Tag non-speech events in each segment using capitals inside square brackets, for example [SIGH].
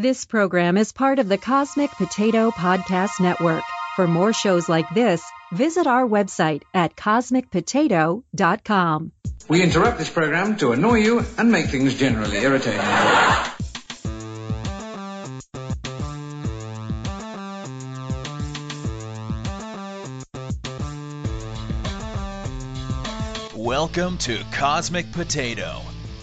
This program is part of the Cosmic Potato Podcast Network. For more shows like this, visit our website at cosmicpotato.com. We interrupt this program to annoy you and make things generally irritating. Welcome to Cosmic Potato,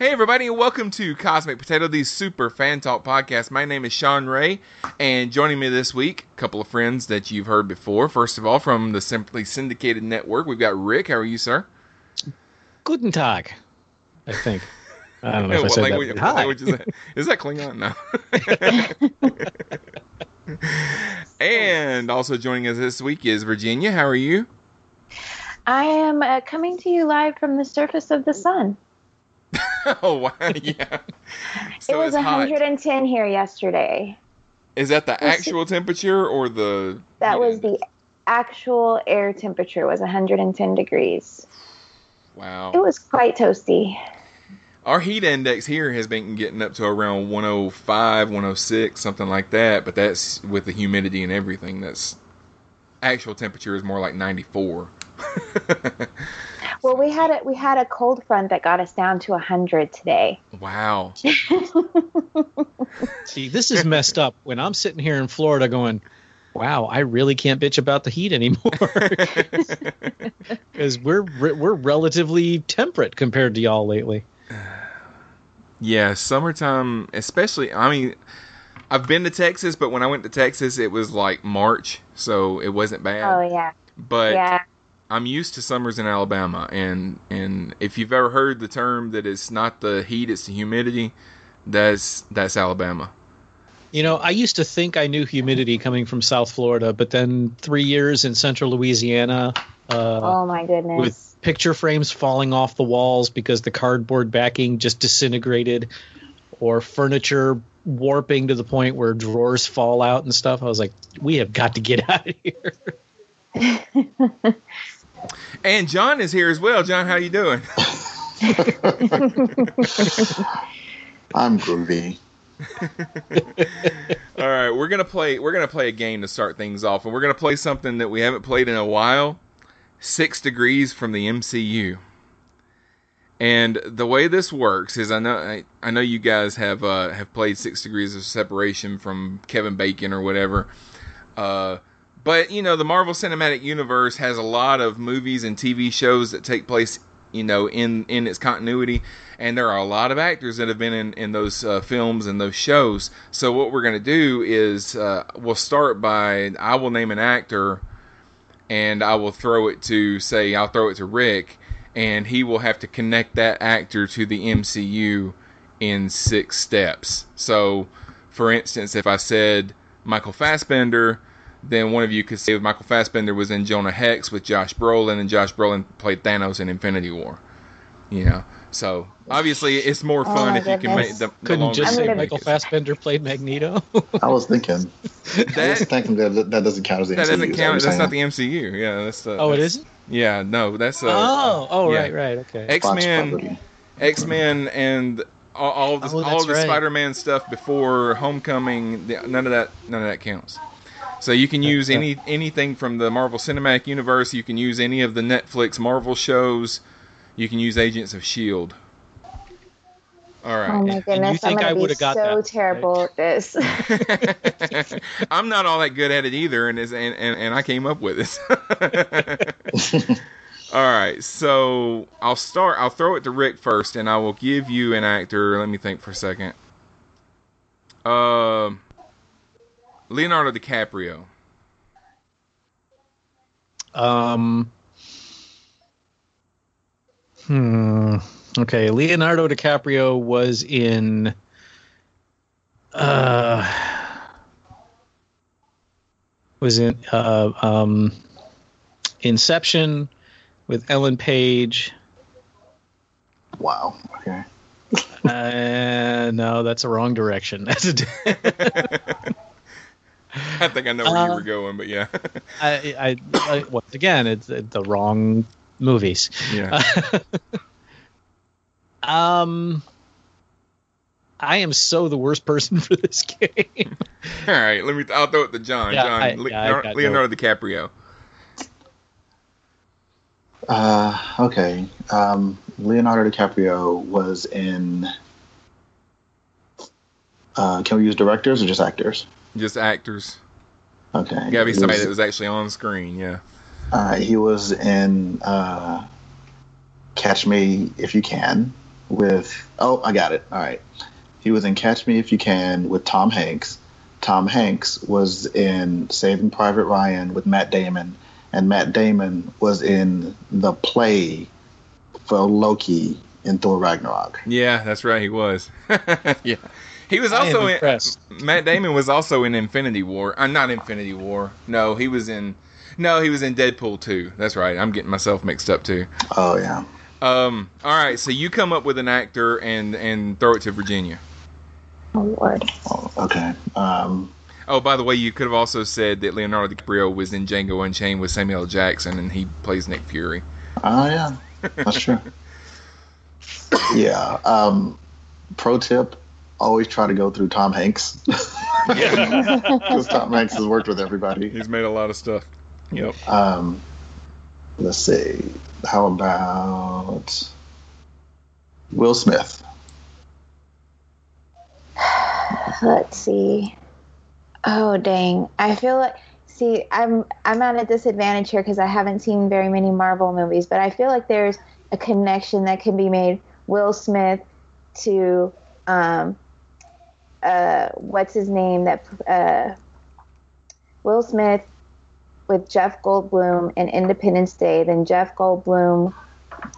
Hey everybody, and welcome to Cosmic Potato, the Super Fan Talk podcast. My name is Sean Ray, and joining me this week, a couple of friends that you've heard before. First of all, from the Simply Syndicated Network, we've got Rick. How are you, sir? Guten Tag, I think. I don't know if I [LAUGHS] said language, that. what Hi. language is that? Is that Klingon? No. [LAUGHS] and also joining us this week is Virginia. How are you? I am uh, coming to you live from the surface of the sun. [LAUGHS] oh wow, [LAUGHS] yeah. So it was it's hot. 110 here yesterday. Is that the actual temperature or the? That was the actual air temperature was 110 degrees. Wow. It was quite toasty. Our heat index here has been getting up to around 105, 106, something like that, but that's with the humidity and everything. That's actual temperature is more like 94. [LAUGHS] Well, we had a we had a cold front that got us down to 100 today. wow. [LAUGHS] See, this is messed up when I'm sitting here in Florida going, wow, I really can't bitch about the heat anymore. [LAUGHS] Because we're we're relatively temperate compared to y'all lately. Yeah, summertime, especially. I mean, I've been to Texas, but when I went to Texas, it was like March, so it wasn't bad. Oh yeah, but yeah. I'm used to summers in Alabama, and and if you've ever heard the term that it's not the heat, it's the humidity, that's that's Alabama. You know, I used to think I knew humidity coming from South Florida, but then three years in central Louisiana uh, oh my goodness. with picture frames falling off the walls because the cardboard backing just disintegrated, or furniture warping to the point where drawers fall out and stuff. I was like, we have got to get [LAUGHS] out of here. [LAUGHS] And John is here as well. John, how you doing? [LAUGHS] I'm groovy. [LAUGHS] All right, we're gonna play. We're gonna play a game to start things off, and we're gonna play something that we haven't played in a while. Six degrees from the MCU. And the way this works is, I know, I, I know you guys have uh, have played Six Degrees of Separation from Kevin Bacon or whatever. Uh, but you know, the Marvel Cinematic Universe has a lot of movies and TV shows that take place, you know, in in its continuity, and there are a lot of actors that have been in in those uh, films and those shows. So what we're going to do is uh, we'll start by I will name an actor, and I will throw it to say I'll throw it to Rick, and he will have to connect that actor to the MCU in six steps. So, for instance, if I said Michael Fassbender, then one of you could say Michael Fassbender was in Jonah Hex with Josh Brolin, and Josh Brolin played Thanos in Infinity War. You know, so obviously it's more Oh fun my if you can make the, the Couldn't just say Michael it. Fassbender played Magneto. I was thinking. I was [LAUGHS] That, thinking that that doesn't count as the that MCU. doesn't is that count. That's not the MCU. Yeah, that's the. oh, it that's- isn't. Yeah, no, that's uh, oh, oh, yeah. right, right, okay. X Men. X Men, and all, all the Oh, all the right. Spider Man stuff before Homecoming. the- None of that, none of that counts. So you can use any anything from the Marvel Cinematic Universe. You can use any of the Netflix Marvel shows. You can use Agents of Shield. All right. oh my goodness, I'm think I gonna be got so that, terrible at this. [LAUGHS] [LAUGHS] I'm not all that good at it either, and it's, and, and, and I came up with it. [LAUGHS] all right, so I'll start. I'll throw it to Rick first, and I will give you an actor. Let me think for a second. Um, Leonardo DiCaprio. Um. Hmm. Okay, Leonardo DiCaprio was in. Uh. Was in uh, um, Inception with Ellen Page. Wow. Okay. Uh, no, that's a wrong direction. [LAUGHS] That's a. [LAUGHS] [LAUGHS] I think I know where you Uh, were going, but yeah. [LAUGHS] I, I, I once again, it's the wrong movies. Yeah. [LAUGHS] um, I am so the worst person for this game. All right, let me. I'll throw it to John. Yeah, John, I- Le- yeah, I got Leonardo DiCaprio. Uh, okay. Um, Leonardo DiCaprio was in. Uh, can we use directors or just actors? Just actors. Okay. Gotta be somebody was- that was actually on screen. Yeah. Uh, he was in uh, Catch Me If You Can with. Oh, I got it. All right. He was in Catch Me If You Can with Tom Hanks. Tom Hanks was in Saving Private Ryan with Matt Damon, and Matt Damon was in the play for Loki in Thor Ragnarok. Yeah, that's right. He was. [LAUGHS] yeah. He was I am also in. impressed. Matt Damon was also in Infinity War. I'm uh, not Infinity War. No, he was in. No, he was in Deadpool 2. That's right. I'm getting myself mixed up too. Oh yeah. Um. All right. So you come up with an actor and and throw it to Virginia. Oh Lord. Oh, okay. Um, Oh, by the way, you could have also said that Leonardo DiCaprio was in Django Unchained with Samuel L. Jackson, and he plays Nick Fury. oh yeah, that's true. [LAUGHS] yeah. Um, pro tip: always try to go through Tom Hanks Yeah, [LAUGHS] because Tom Hanks has worked with everybody. he's made a lot of stuff. Yep. Um, let's see. How about Will Smith? Let's see. Oh dang! I feel like see, I'm I'm at a disadvantage here because I haven't seen very many Marvel movies, but I feel like there's a connection that can be made. Will Smith to um, uh, what's his name? That uh, Will Smith with Jeff Goldblum in Independence Day. Then Jeff Goldblum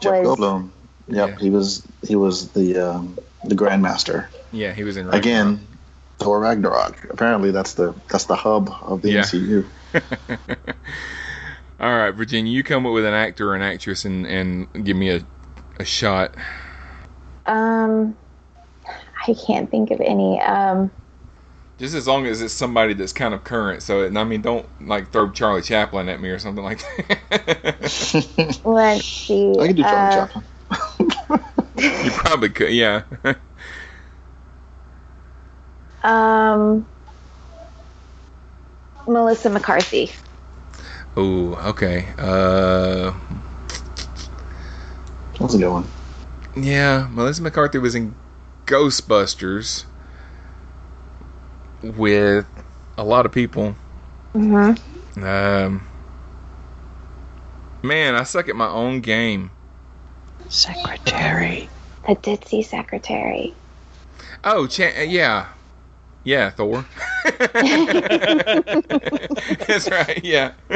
Jeff was Goldblum. Yep, Yeah. he was he was the um, the Grandmaster Yeah, he was in again. Thor Ragnarok. Apparently, that's the that's the hub of the Yeah. MCU. [LAUGHS] All right, Virginia, you come up with an actor or an actress and and give me a a shot. um, I can't think of any. Um, Just as long as it's somebody that's kind of current. So I mean, don't like throw Charlie Chaplin at me or something like that. [LAUGHS] let's see. I can do Charlie uh, Chaplin. you probably could. Yeah. Um, Melissa McCarthy. oh, okay. Uh, That's a good one. yeah, Melissa McCarthy was in Ghostbusters with a lot of people. Mm-hmm. Um, man, I suck at my own game. Secretary. The ditzy secretary. Oh, cha- yeah, yeah, Thor. [LAUGHS] That's right. Yeah. [LAUGHS]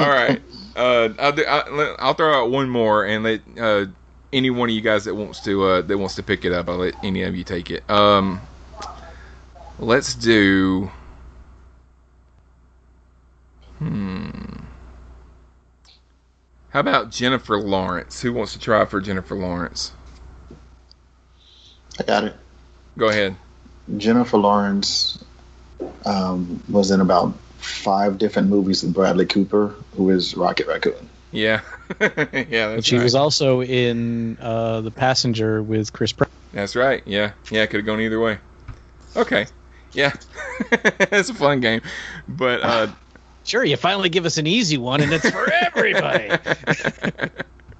All right. Uh, I'll, do, I'll, I'll throw out one more and let uh, any one of you guys that wants to uh, that wants to pick it up. I'll let any of you take it. Um, let's do. Hmm. How about Jennifer Lawrence? Who wants to try for Jennifer Lawrence? I got it. Go ahead. Jennifer Lawrence um, was in about five different movies with Bradley Cooper, who is Rocket Raccoon. Yeah. [LAUGHS] yeah, And she right. was also in uh, The Passenger with Chris Pratt. That's right. Yeah. Yeah, it could have gone either way. Okay. Yeah. [LAUGHS] it's a fun game. But uh [LAUGHS] Sure, you finally give us an easy one, and it's for everybody.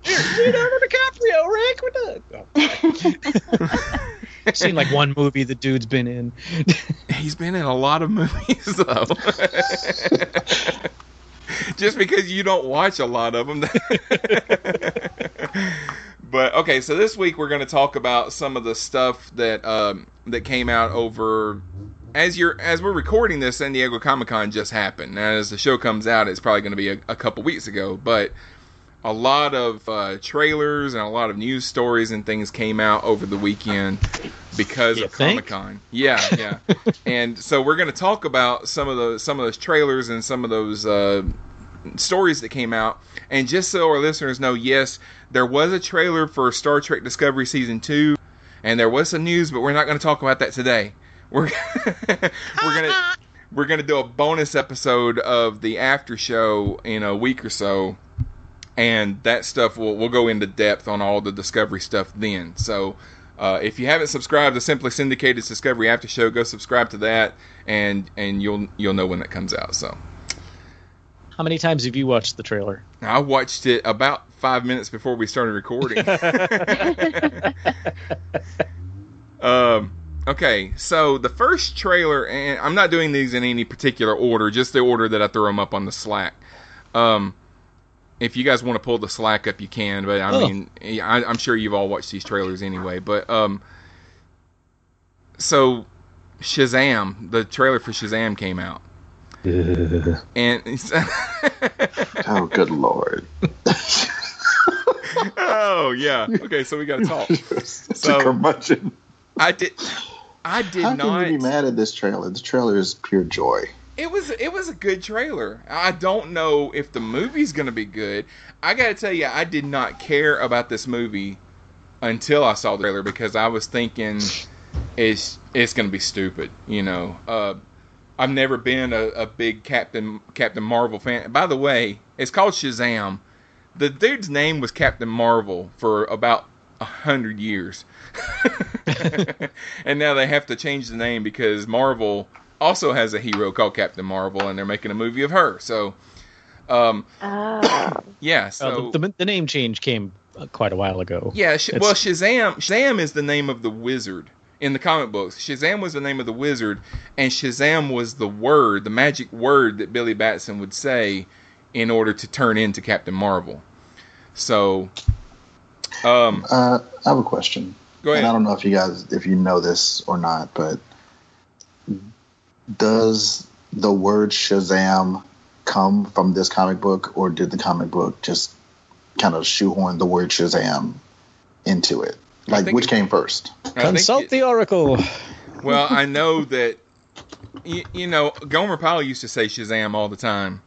Leonardo DiCaprio, Rick. We're done. Oh. I've seen like one movie the dude's been in. he's been in a lot of movies though. [LAUGHS] Just because you don't watch a lot of them. [LAUGHS] but okay, so this week we're going to talk about some of the stuff that um, that came out over as you're as we're recording this. San Diego Comic Con just happened. Now, as the show comes out, it's probably going to be a, a couple weeks ago. But a lot of uh, trailers and a lot of news stories and things came out over the weekend because You of? Comic Con. Yeah, yeah. [LAUGHS] and so we're going to talk about some of the some of those trailers and some of those uh, stories that came out. And just so our listeners know, yes, there was a trailer for Star Trek Discovery season two, and there was some news, but we're not going to talk about that today. We're [LAUGHS] we're gonna we're gonna do a bonus episode of the after show in a week or so, and that stuff will we'll go into depth on all the Discovery stuff then. So. Uh, if you haven't subscribed to Simply Syndicated's Discovery After Show, go subscribe to that, and and you'll you'll know when that comes out. So How many times have you watched the trailer? I watched it about five minutes before we started recording. [LAUGHS] um, okay, so the first trailer, and I'm not doing these in any particular order, just the order that I throw them up on the Slack. Um, if you guys want to pull the Slack up, you can. But I Oh. mean, I, I'm sure you've all watched these trailers anyway. But um, so Shazam, the trailer for Shazam came out, and [LAUGHS] Oh, good lord. oh yeah. Okay, so we got to talk. [LAUGHS] It's a So- curmudgeon. I did. I did How not. can you be mad at this trailer? The trailer is pure joy. It was it was a good trailer. I don't know if the movie's gonna be good. I gotta tell you, I did not care about this movie until I saw the trailer because I was thinking it's it's gonna be stupid. You know, uh, I've never been a, a big Captain Captain Marvel fan. By the way, it's called Shazam. The dude's name was Captain Marvel for about a hundred years, [LAUGHS] [LAUGHS] and now they have to change the name because Marvel also has a hero called Captain Marvel, and they're making a movie of her. So, um, Oh. yeah. So Uh, the, the, the name change came uh, quite a while ago. yeah, sh- well, Shazam. Shazam is the name of the wizard in the comic books. Shazam was the name of the wizard, and Shazam was the word, the magic word that Billy Batson would say in order to turn into Captain Marvel. So, um, Uh, I have a question. go And I don't know if you guys, if you know this or not, but does the word Shazam come from this comic book, or did the comic book just kind of shoehorn the word Shazam into it? Like, think which it- came first? I Consult it- the Oracle. Well, I know that you, you know Gomer Pyle used to say Shazam all the time,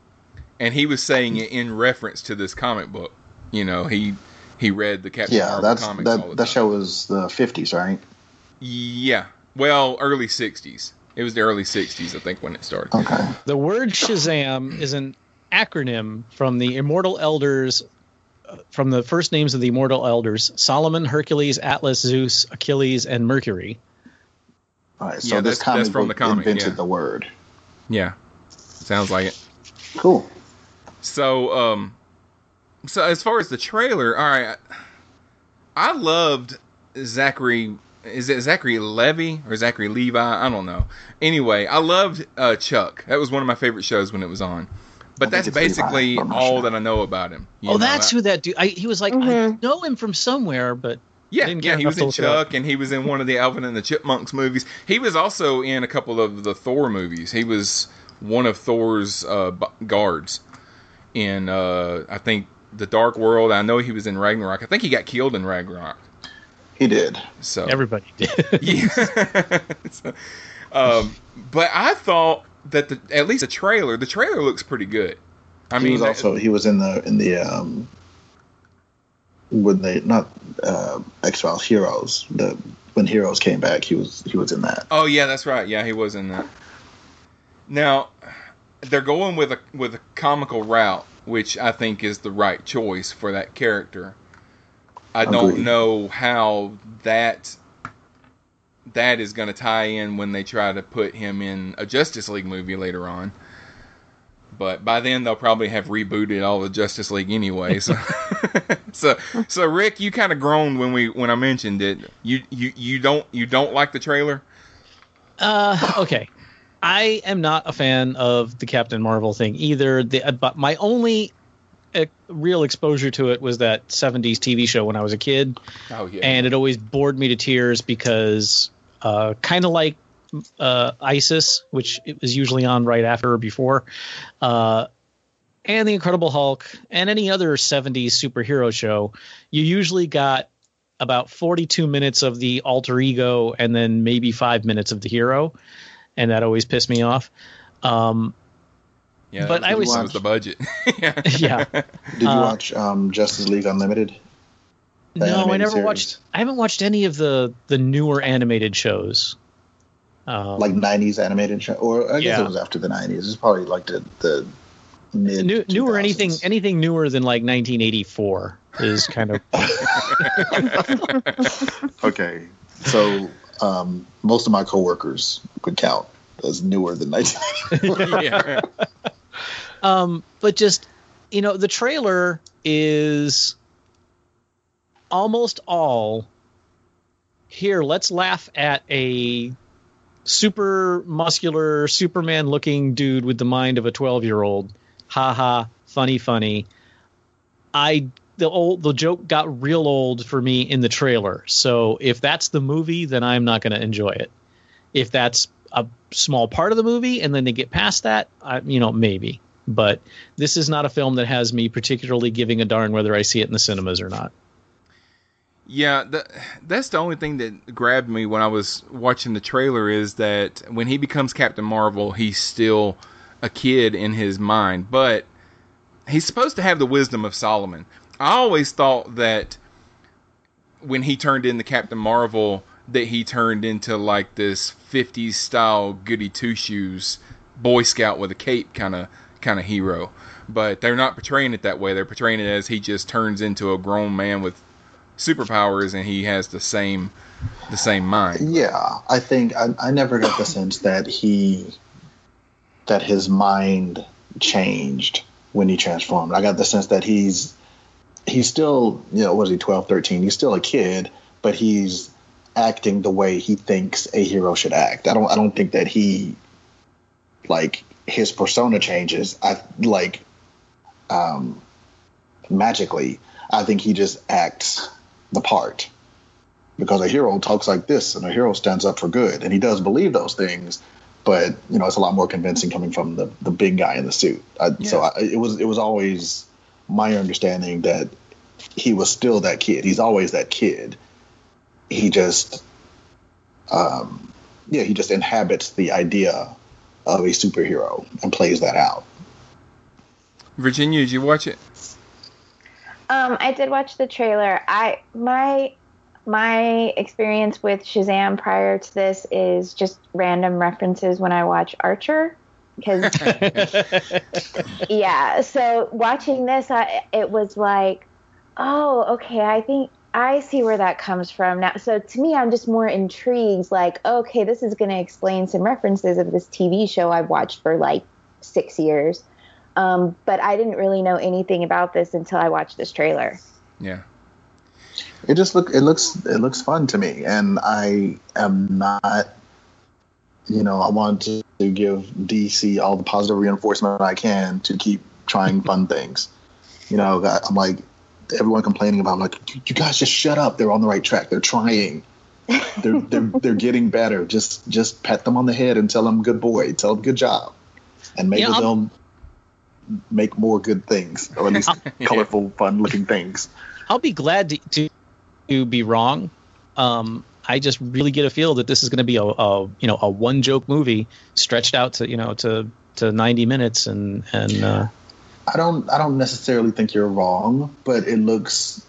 and he was saying it in reference to this comic book. You know, he he read the Captain Yeah, Marvel that's comics all the that. That show was the '50s, right? Yeah, well, early '60s. It was the early '60s, I think, when it started. Okay. The word Shazam is an acronym from the Immortal Elders, uh, from the first names of the Immortal Elders Solomon, Hercules, Atlas, Zeus, Achilles, and Mercury. All right. So Yeah, this that's- comic that's from the comic, invented yeah. the word. Yeah, sounds like it. Cool. So, um, so as far as the trailer, all right, I loved Zachary. Is it Zachary Levy or Zachary Levi? I don't know. Anyway, I loved uh, Chuck. That was one of my favorite shows when it was on. But I that's it's Levi, basically but I'm not all sure. that I know about him. You oh, know, that's I- who that dude. I, he was like, I Mhm. know him from somewhere, but Yeah, didn't yeah, he was in look it up. Chuck, and he was in one of the Alvin and the Chipmunks movies. He was also in a couple of the Thor movies. He was one of Thor's uh, guards in, uh, I think, the Dark World. I know he was in Ragnarok. I think he got killed in Ragnarok. He did. So everybody did. [LAUGHS] yeah. [LAUGHS] So, um, but I thought that the at least the trailer, the trailer looks pretty good. I he mean, was also he was in the in the um when they not uh X Files Heroes the when Heroes came back he was he was in that. Oh yeah, that's right. Yeah, he was in that. Now they're going with a with a comical route, which I think is the right choice for that character. I don't Agreed. know how that that is going to tie in when they try to put him in a Justice League movie later on. But by then they'll probably have rebooted all the Justice League anyway. So, [LAUGHS] so, so Rick, you kind of groaned when we when I mentioned it. You you you don't you don't like the trailer? Uh, [LAUGHS] okay. I am not a fan of the Captain Marvel thing either. The, uh, but my only real exposure to it was that 70s TV show when I was a kid, Oh yeah. and it always bored me to tears because, uh, kind of like uh, ISIS, which it was usually on right after or before, uh, and the Incredible Hulk and any other 70s superhero show, you usually got about 42 minutes of the alter ego and then maybe five minutes of the hero. And that always pissed me off. Um, Yeah, But I was, was- the budget. [LAUGHS] yeah. yeah. [LAUGHS] Did you Uh, watch um, Justice League Unlimited? The No, I never series? watched. I haven't watched any of the the newer animated shows. Um, like '90s animated show, or I guess Yeah. it was after the '90s. It's probably like the the mid new, newer anything anything newer than like 1984 is kind of [LAUGHS] Okay, so um, most of my coworkers would count as newer than 19. yeah. Um but just you know the trailer is almost all here. Let's laugh at a super muscular superman looking dude with the mind of a 12 year old haha funny funny. I the old the joke got real old for me in the trailer. So if that's the movie then i'm not going to enjoy it. If that's a small part of the movie and then they get past that I, you know maybe. But this is not a film that has me particularly giving a darn whether i see it in the cinemas or not. Yeah, the, that's the only thing that grabbed me when I was watching the trailer is that when he becomes Captain Marvel, he's still a kid in his mind, but he's supposed to have the wisdom of Solomon. I always thought that when he turned into Captain Marvel, that he turned into like this 50s style goody two shoes Boy Scout with a cape kind of kind of hero. But they're not portraying it that way. They're portraying it as he just turns into a grown man with superpowers and he has the same the same mind. Yeah, I think I, I never got the sense that he that his mind changed when he transformed. I got the sense that he's he's still, you know, was he 12, 13? He's still a kid, but he's acting the way he thinks a hero should act. I don't I don't think that he like his persona changes. I like um magically. I think he just acts the part because a hero talks like this and a hero stands up for good and he does believe those things but you know it's a lot more convincing coming from the, the big guy in the suit I, so I, it was it was always my understanding that he was still that kid he's always that kid he just um, yeah he just inhabits the idea of a superhero and plays that out Virginia, did you watch it? Um, I did watch the trailer. I my my experience with Shazam prior to this is just random references when I watch Archer because [LAUGHS] yeah. So watching this, I, it was like, oh, okay. I think I see where that comes from now. So to me, I'm just more intrigued. Like, okay, this is going to explain some references of this TV show I've watched for like six years. Um, but I didn't really know anything about this until I watched this trailer. Yeah. it just look it looks it looks fun to me and i am not you know i want to give dc all the positive reinforcement i can to keep trying fun things you know I- i'm like everyone complaining about like "You- guys just shut up. They're on the right track. They're trying. They're they're, [LAUGHS] they're getting better. Just just pat them on the head and tell them good boy. Tell them good job. And maybe Yeah, they'll make more good things or at least [LAUGHS] colorful fun looking things. I'll be glad to, to, to be wrong. Um, I just really get a feel that this is going to be a, a you know a one joke movie stretched out to you know to to 90 minutes and and uh, I don't I don't necessarily think you're wrong, but it looks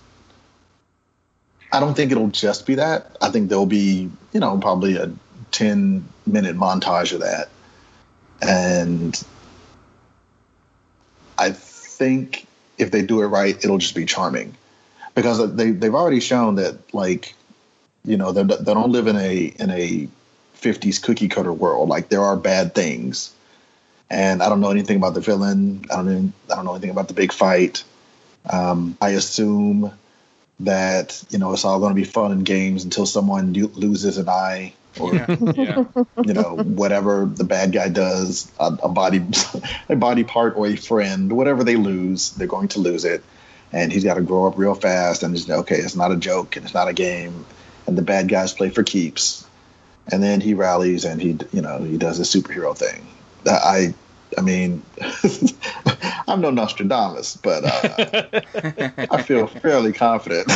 I don't think it'll just be that. I think there'll be, you know, probably a 10 minute montage of that. And I think if they do it right, it'll just be charming. Because they they've already shown that like you know, they they don't live in a in a 50s cookie cutter world. Like there are bad things and I don't know anything about the villain. I don't even, I don't know anything about the big fight. Um, I assume that you know it's all going to be fun and games until someone lo- loses an eye or Yeah. yeah. [LAUGHS] you know whatever the bad guy does, a, a body [LAUGHS] a body part or a friend, whatever they lose, they're going to lose it, and he's got to grow up real fast and just okay, it's not a joke and it's not a game, and the bad guys play for keeps, and then he rallies and he you know he does his superhero thing. I I mean, [LAUGHS] I'm no Nostradamus, but uh, I feel fairly confident.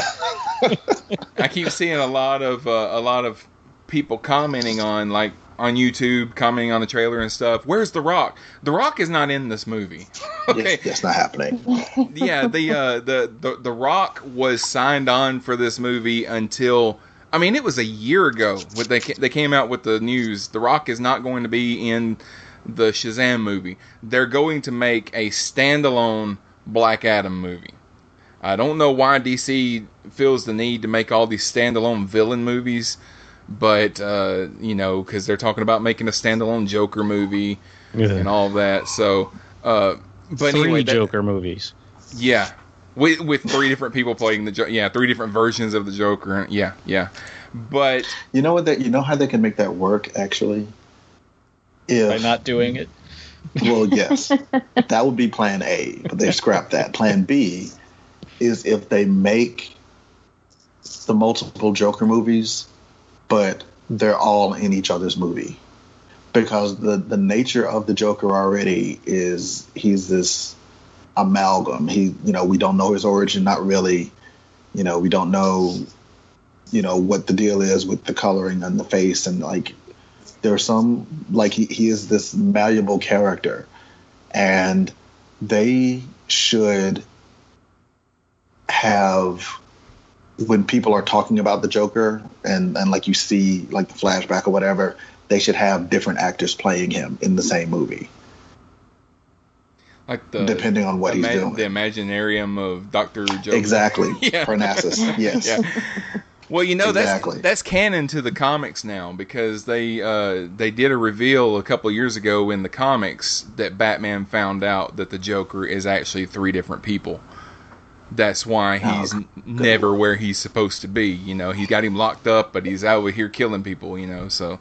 [LAUGHS] I keep seeing a lot of uh, a lot of people commenting on like on YouTube, commenting on the trailer and stuff. Where's The Rock? The Rock is not in this movie. [LAUGHS] okay, It's, it's not happening. yeah, the, uh, the the the Rock was signed on for this movie until I mean it was a year ago when they they came out with the news. The Rock is not going to be in the Shazam movie. They're going to make a standalone Black Adam movie. I don't know why DC feels the need to make all these standalone villain movies, but uh, you know because they're talking about making a standalone Joker movie and all that. So, uh, but Three anyway, that- Joker movies. yeah, with with three different people playing the jo- yeah three different versions of the Joker. Yeah, yeah, but You know what? That you know how they can make that work actually. If By not doing it. Well, [LAUGHS] yes, that would be Plan A, but they scrapped that. Plan B is if they make the multiple Joker movies, but they're all in each other's movie, because the the nature of the Joker already is he's this amalgam. He, you know, we don't know his origin, not really. You know, we don't know, you know, what the deal is with the coloring on the face and like there's some like he, he is this malleable character and they should have when people are talking about the joker and and like you see like the flashback or whatever they should have different actors playing him in the same movie like the depending on what he's ima- doing the Imaginarium of Doctor Joker. exactly [LAUGHS] Yeah. parnassus yes [LAUGHS] Yeah. Well, you know Exactly. that's that's canon to the comics now because they uh, they did a reveal a couple years ago in the comics that Batman found out that the Joker is actually three different people. That's why Oh, he's n- never where he's supposed to be. You know, he's got him locked up, but he's out here killing people. You know, so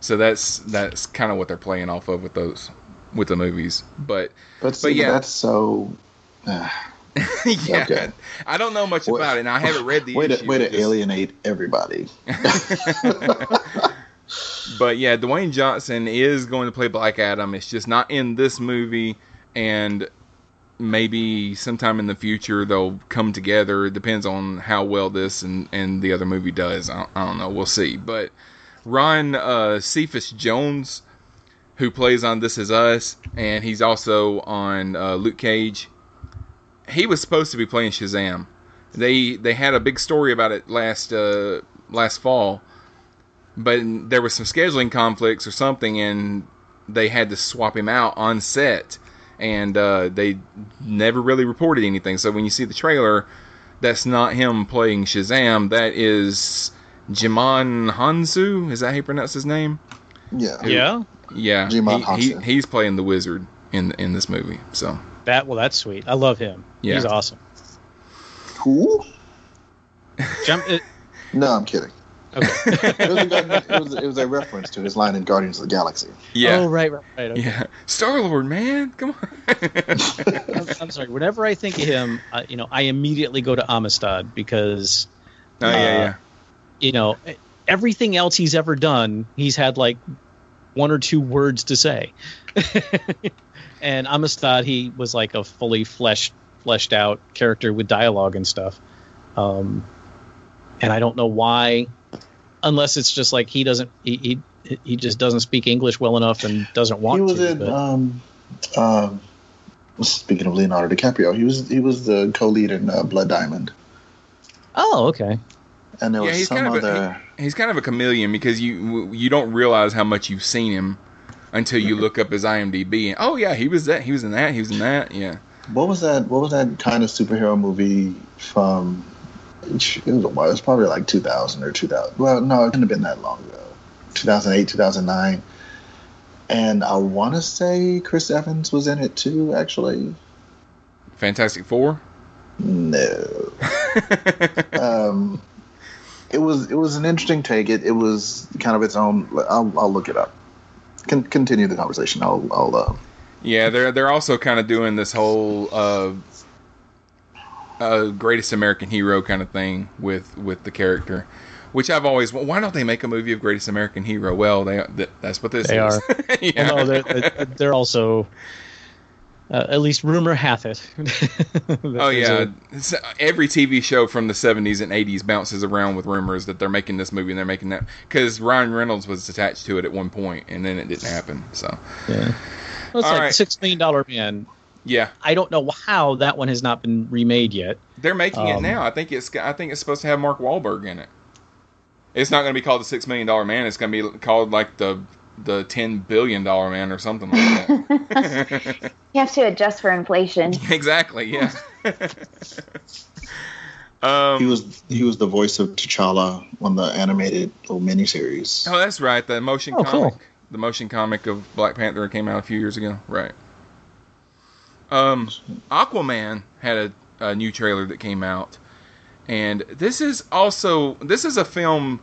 so that's that's kind of what they're playing off of with those with the movies. But but, see, yeah. that's so uh, [LAUGHS] yeah, Okay. I don't know much about it, and I haven't read the way issue. to, way to just- alienate everybody [LAUGHS] But yeah, Dwayne Johnson is going to play Black Adam. It's just not in this movie, and maybe sometime in the future they'll come together. It depends on how well this and, and the other movie does. I, I don't know. We'll see. But Ron uh, Cephas Jones, who plays on This Is Us, and he's also on uh, Luke Cage. He was supposed to be playing Shazam. They they had a big story about it last uh, last fall but there was some scheduling conflicts or something, and they had to swap him out on set, and uh, they never really reported anything. So when you see the trailer, that's not him playing Shazam. That is Djimon Hounsou. Is that how you pronounce his name? yeah Yeah. Yeah, Djimon he, he, Hounsou. he's playing the wizard in in this movie. So That well, that's sweet. I love him. Yeah. He's awesome. who Jump. It, no i'm kidding okay. [LAUGHS] it, was a, it, was, it was a reference to his line in Guardians of the Galaxy. yeah, Oh right, right, right. Okay. yeah, Star Lord, man, come on. [LAUGHS] I'm, I'm sorry. Whenever I think of him, uh, you know, I immediately go to Amistad because oh yeah, yeah. you know everything else he's ever done, he's had like one or two words to say. [LAUGHS] and Amistad, he was like a fully fleshed fleshed out character with dialogue and stuff. Um, and I don't know why, unless it's just like he doesn't he he, he just doesn't speak English well enough and doesn't want he was to. in. but- Um, um, speaking of Leonardo DiCaprio, he was he was the co-lead in uh, Blood Diamond, oh, okay. and there Yeah, was he's some kind of a- other. He's kind of a chameleon because you you don't realize how much you've seen him until you look up his IMDb and oh yeah, he was that, he was in that, he was in that, yeah. what was that? What was that kind of superhero movie from? It was a while. It was probably like 2000 or 2000. Well, no, it couldn't have been that long ago. 2008, 2009. And I want to say Chris Evans was in it too. Actually, Fantastic Four. no. [LAUGHS] um, it was it was an interesting take. It it was kind of its own. I'll I'll look it up. Con- continue the conversation. I'll I'll. Uh, Yeah, they're they're also kind of doing this whole uh, uh, greatest American hero kind of thing with with the character, which I've always why don't they make a movie of greatest American hero? Well, they that's what this They is. are. [LAUGHS] yeah. Well, no, they're, they're- they're also Uh, at least rumor hath it. [LAUGHS] Oh yeah, a- S- every TV show from the '70s and '80s bounces around with rumors that they're making this movie and they're making that because Ryan Reynolds was attached to it at one point and then it didn't happen. So yeah. Well, it's All like right. Six Million Dollar Man. yeah, I don't know how that one has not been remade yet. they're making it Um, now. I think it's I think it's supposed to have Mark Wahlberg in it. It's not going to be called the Six Million Dollar Man. It's going to be called like the the Ten Billion Dollar Man or something like that. [LAUGHS] You have to adjust for inflation. [LAUGHS] exactly. Yeah. [LAUGHS] um, He was he was the voice of T'Challa on the animated little miniseries. Oh, that's right. The motion Oh, comic. cool. The motion comic of Black Panther came out a few years ago. Right. Um, Aquaman had a, a new trailer that came out, and this is also this is a film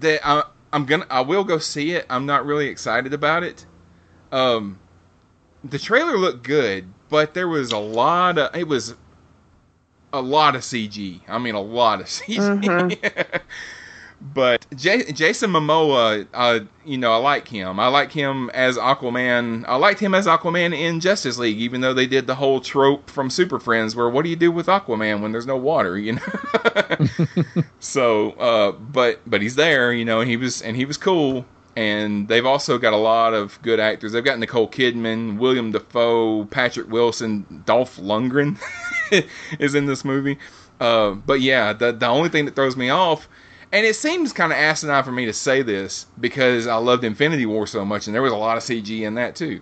that I, I'm gonna I will go see it. I'm not really excited about it. Um, the trailer looked good, but there was a lot of it was a lot of CG. I mean, a lot of CG. [LAUGHS] but J- Jason Momoa, uh, you know, I like him. I like him as Aquaman. I liked him as Aquaman in Justice League, even though they did the whole trope from Super Friends, where what do you do with Aquaman when there's no water? You know. [LAUGHS] so, uh, but but he's there, you know, and he was and he was cool. And they've also got a lot of good actors. They've got Nicole Kidman, William Dafoe, Patrick Wilson, Dolph Lundgren [LAUGHS] is in this movie. Uh, but yeah, the the only thing that throws me off, and it seems kind of asinine for me to say this because I loved Infinity War so much, and there was a lot of CG in that too.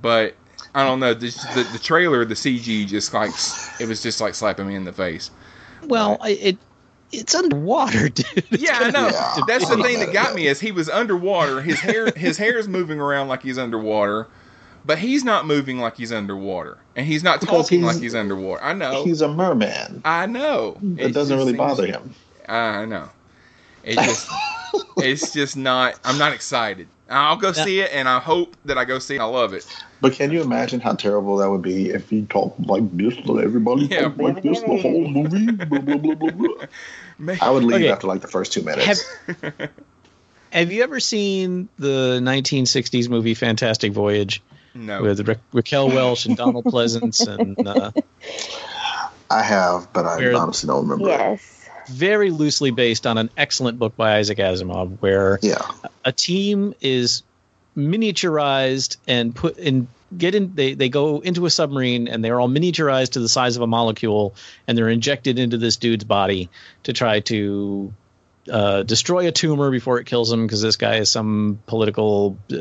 But I don't know, the the, the trailer, the CG just like it was just like slapping me in the face. Well, it it's underwater, [LAUGHS] dude. It's Yeah, I know. That's the thing that got me [LAUGHS] is he was underwater. His hair his hair is moving around like he's underwater, but he's not moving like he's underwater, and he's not Because talking he's- like he's underwater. I know. He's a merman. I know. It doesn't really bother him. I know. It just [LAUGHS] it's just not. I'm not excited. I'll go see it, and I hope that I go see it. I love it. But can you imagine how terrible that would be if he talked like this to everybody Yeah. talked like this the whole movie? Blah, blah, blah, blah, blah. [LAUGHS] Man, I would leave Okay. after like the first two minutes. Have, have you ever seen the 1960s movie Fantastic Voyage no. with Ra- Raquel Welch and Donald Pleasence and uh, I have, but I Where- honestly don't remember. Yes. Very loosely based on an excellent book by Isaac Asimov where Yeah. a team is miniaturized and put in get in they, they go into a submarine and they're all miniaturized to the size of a molecule and they're injected into this dude's body to try to uh, destroy a tumor before it kills him because this guy is some political uh,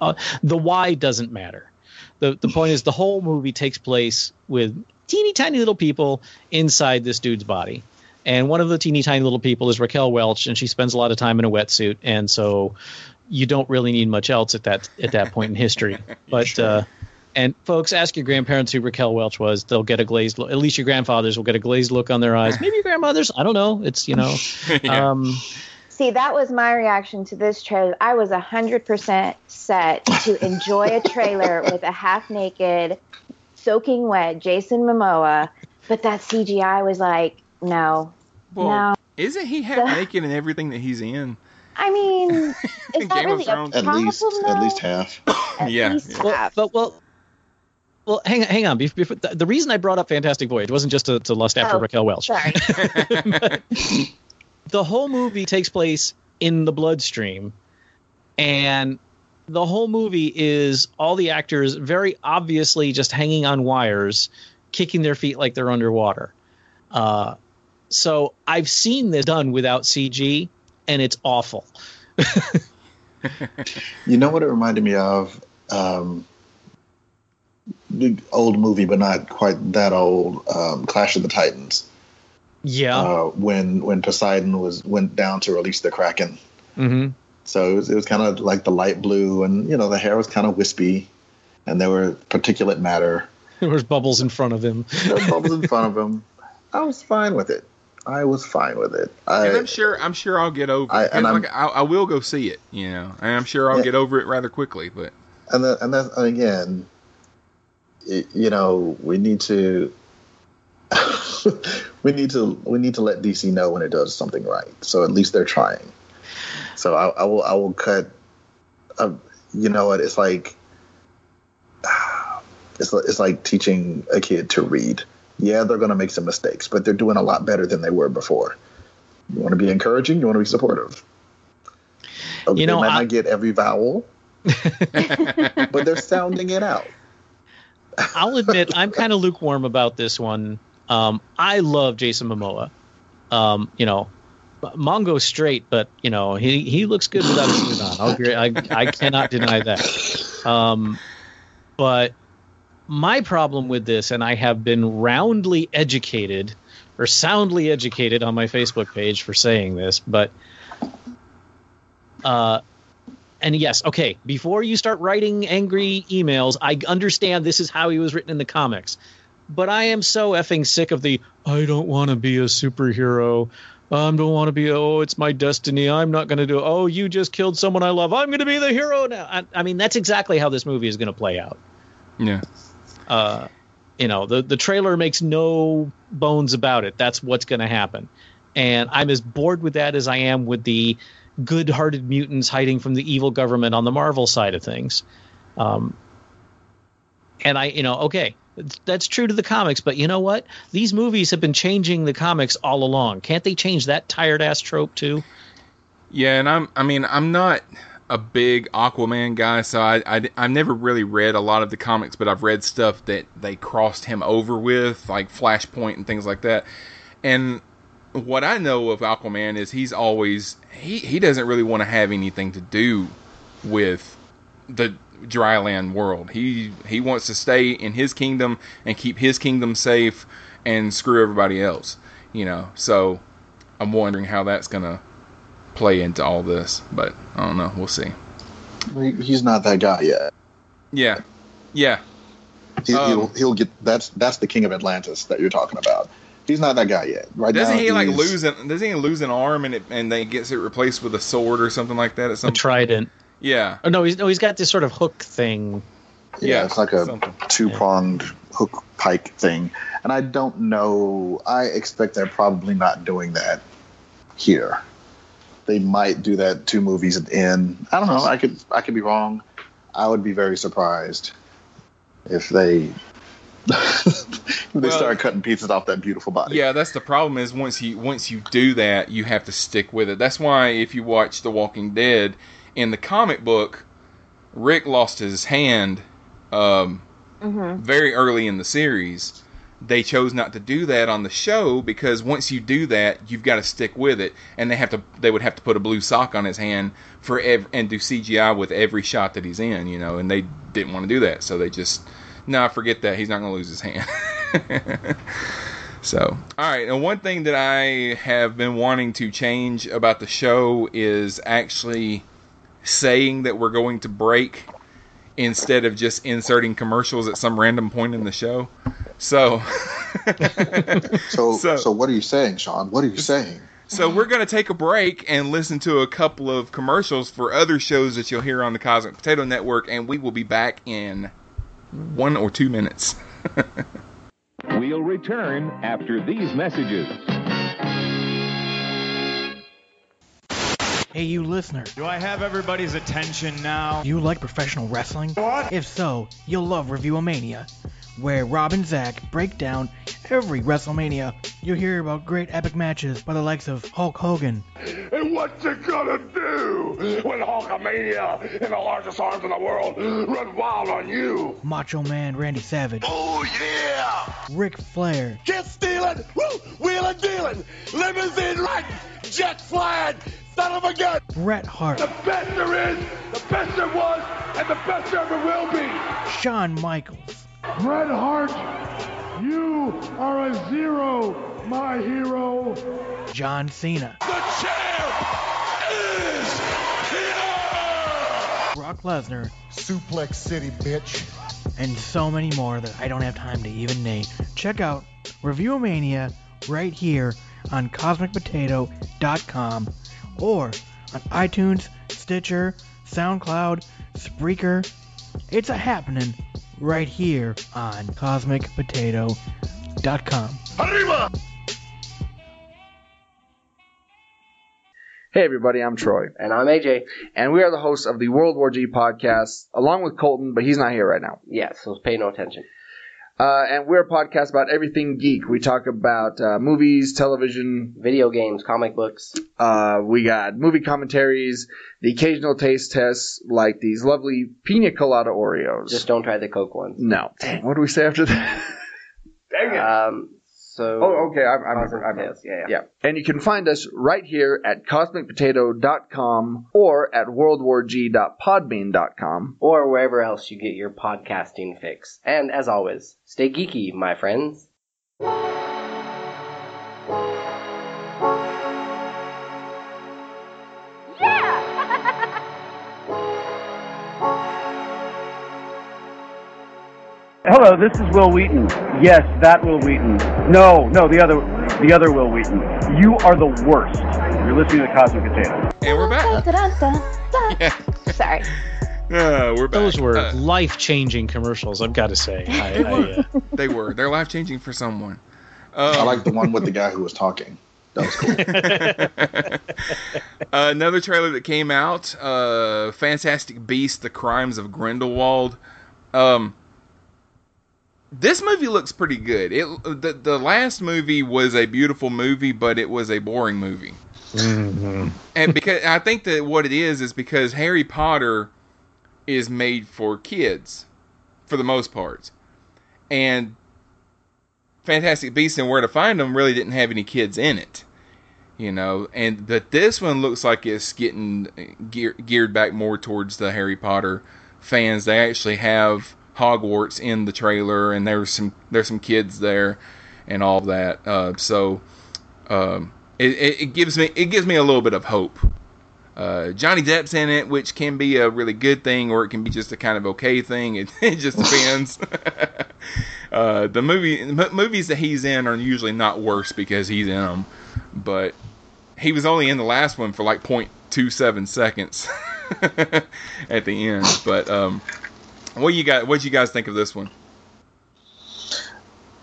uh, the why doesn't matter the the point is the whole movie takes place with teeny tiny little people inside this dude's body and one of the teeny tiny little people is Raquel Welch, and she spends a lot of time in a wetsuit, and so you don't really need much else at that at that point in history. [LAUGHS] But uh, and folks, ask your grandparents who Raquel Welch was; they'll get a glazed look. At least your grandfathers will get a glazed look on their eyes. Maybe your grandmothers. I don't know. It's you know. [LAUGHS] Yeah. Um, See, that was my reaction to this trailer. I was 100% set to enjoy a trailer [LAUGHS] with a half naked, soaking wet Jason Momoa, but that CGI was like, no. Well, no. isn't he half naked in everything that he's in? I mean, [LAUGHS] is that Game of really a Thrones. At least, though? at least half. [COUGHS] At Yeah, least yeah. well, half. but well. Well, hang on, hang on. Bef- bef- the, the reason I brought up Fantastic Voyage wasn't just to, to lust after Oh, Raquel Welch. Sorry. [LAUGHS] the whole movie takes place in the bloodstream and the whole movie is all the actors very obviously just hanging on wires kicking their feet like they're underwater uh, so i've seen this done without cg and it's awful [LAUGHS] You know what it reminded me of? Um, the old movie, but not quite that old. Um, Clash of the Titans. yeah Uh, when when Poseidon was went down to release the Kraken. hmm So it was, it was kind of like the light blue, and you know the hair was kind of wispy, and there were particulate matter. there was bubbles in front of him There were bubbles in [LAUGHS] front of him. I was fine with it. I was fine with it. and I, I'm sure I'm sure I'll get over I- it. and And like, I, I will go see it, you know, and I'm sure I'll Yeah. get over it rather quickly. But and that, and that and again, you know, we need to [LAUGHS] we need to we need to let DC know when it does something right. So at least they're trying. So I, I will I will cut. Uh, you know what? It's like [SIGHS] it's it's like teaching a kid to read. Yeah, they're going to make some mistakes, but they're doing a lot better than they were before. You want to be encouraging. You want to be supportive. Okay, You know, they might I- not get every vowel, [LAUGHS] but they're sounding it out. I'll admit I'm kind of lukewarm about this one. Um, I love Jason Momoa. Um, you know, Mongo straight, but you know he he looks good without a suit on. I'll agree. I I cannot deny that. Um, but my problem with this, and I have been roundly educated or soundly educated on my Facebook page for saying this, but uh, and yes, okay, before you start writing angry emails, I understand this is how he was written in the comics. But I am so effing sick of the I don't want to be a superhero. I don't want to be, oh, it's my destiny. I'm not going to do, oh, you just killed someone I love. I'm going to be the hero now. I, I mean, that's exactly how this movie is going to play out. Yeah. Uh, you know, the, the trailer makes no bones about it. That's what's going to happen. And I'm as bored with that as I am with the good hearted mutants hiding from the evil government on the Marvel side of things. Um, and I, you know, okay, that's true to the comics, but you know what? These movies have been changing the comics all along. Can't they change that tired ass trope too? Yeah, and I'm I mean I'm not a big Aquaman guy, so I, I have never really read a lot of the comics, but I've read stuff that they crossed him over with, like Flashpoint and things like that. And what I know of Aquaman is he's always he he doesn't really want to have anything to do with the dry land world. He he wants to stay in his kingdom and keep his kingdom safe and screw everybody else. You know, so I'm wondering how that's gonna play into all this, but I don't know. We'll see. He's not that guy yet. Yeah, yeah, He, Um, he'll he'll get that's that's the king of Atlantis that you're talking about. He's not that guy yet. Right Doesn't now, he like lose an Doesn't he lose an arm and it and then gets it replaced with a sword or something like that at A some? trident. yeah, Oh no, he's no, he's got this sort of hook thing. Yeah, Yeah, it's like a two pronged hook pike thing, and I don't know. I expect they're probably not doing that here. They might do that two movies in. I don't know. I could I could be wrong. I would be very surprised if they if [LAUGHS] they Well- start cutting pieces off that beautiful body. yeah. That's the problem. Is once you once you do that, you have to stick with it. That's why if you watch The Walking Dead in the comic book, Rick lost his hand um, very early in the series. They chose not to do that on the show because once you do that, you've got to stick with it, and they have to. They would have to put a blue sock on his hand for ev- and do CGI with every shot that he's in, you know. And they didn't want to do that, so they just no, forget that. He's not going to lose his hand. [LAUGHS] so, all right. And one thing that I have been wanting to change about the show is actually saying that we're going to break instead of just inserting commercials at some random point in the show. So, So, [LAUGHS] So- so what are you saying, Sean? What are you saying? so we're going to take a break and listen to a couple of commercials for other shows that you'll hear on the Cosmic Potato Network, and we will be back in one or two minutes. [LAUGHS] We'll return after these messages. Hey, you listener. Do I have everybody's attention now? Do you like professional wrestling? What? If so, you'll love Reviewomania, where Rob and Zach break down every WrestleMania. You'll hear about great epic matches by the likes of Hulk Hogan, And what you gonna do when Hulkamania and the largest arms in the world run wild on you? Macho Man Randy Savage, Oh yeah! Ric Flair, Jet stealing, woo, wheeling dealing, limousine riding, jet flying, son of a gun. Bret Hart, The best there is, the best there was, and the best there ever will be. Shawn Michaels, Bret Hart, you are a zero, my hero. John Cena, The champ is here! Brock Lesnar, Suplex City, bitch. and so many more that I don't have time to even name. Check out Reviewomania right here on CosmicPotato.com or on iTunes, Stitcher, SoundCloud, Spreaker. It's a happening right here on CosmicPotato.com. Arriba! Hey everybody, I'm Troy. And I'm AJ. And we are the hosts of the World War G podcast, along with Colton, but he's not here right now. Yeah, so pay no attention. Uh, and we're a podcast about everything geek. We talk about uh, movies, television, video games, comic books. Uh, we got movie commentaries, the occasional taste tests, like these lovely pina colada Oreos. Just don't try the Coke ones. No. Dang, what do we say after that? Dang it. Um, so. Oh, okay. I'm, I remember. I'm Yeah, yeah. Yeah. And you can find us right here at cosmicpotato.com or at worldwarg.podbean.com. Or wherever else you get your podcasting fix. And as always, stay geeky, my friends. Hello, this is Wil Wheaton. Yes, that Wil Wheaton. No, no, the other, the other Wil Wheaton. You are the worst. You're listening to Cosmic Potato. And we're back. Sorry. [LAUGHS] Uh, we're back. Those were Uh, life changing commercials, I've got to say. [LAUGHS] I, They I, were. uh, [LAUGHS] they were. They're life changing for someone. I Um, like the one with the guy who was talking. That was cool. Uh, another trailer that came out, uh, Fantastic Beasts: The Crimes of Grindelwald. Um, this movie looks pretty good. It the the last movie was a beautiful movie, but it was a boring movie. Mm-hmm. And because I think that what it is is because Harry Potter is made for kids, for the most part, and Fantastic Beasts and Where to Find Them really didn't have any kids in it, you know. And but this one looks like it's getting gear, geared back more towards the Harry Potter fans. They actually have Hogwarts in the trailer, and there's some there's some kids there, and all that. Uh, so um, it, it, gives me it gives me a little bit of hope. Uh, Johnny Depp's in it, which can be a really good thing, or it can be just a kind of okay thing. [LAUGHS] It, it just depends. [LAUGHS] uh, the movie movies that he's in are usually not worse because he's in them, but he was only in the last one for like 0.27 seconds [LAUGHS] at the end. But um, what you got? What you guys think of this one?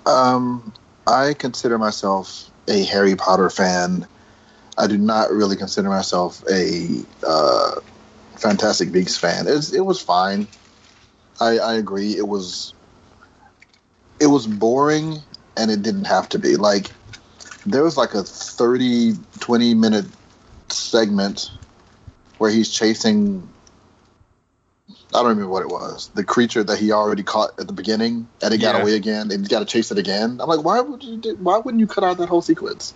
Um, I consider myself a Harry Potter fan. I do not really consider myself a uh, Fantastic Beasts fan. It's, it was fine. I, I agree. It was it was boring, and it didn't have to be. Like there was like a 30, 20 minute segment where he's chasing. I don't remember what it was. The creature that he already caught at the beginning, and it got Yeah. away again, and he's got to chase it again. I'm like, why would you? Do, why wouldn't you cut out that whole sequence?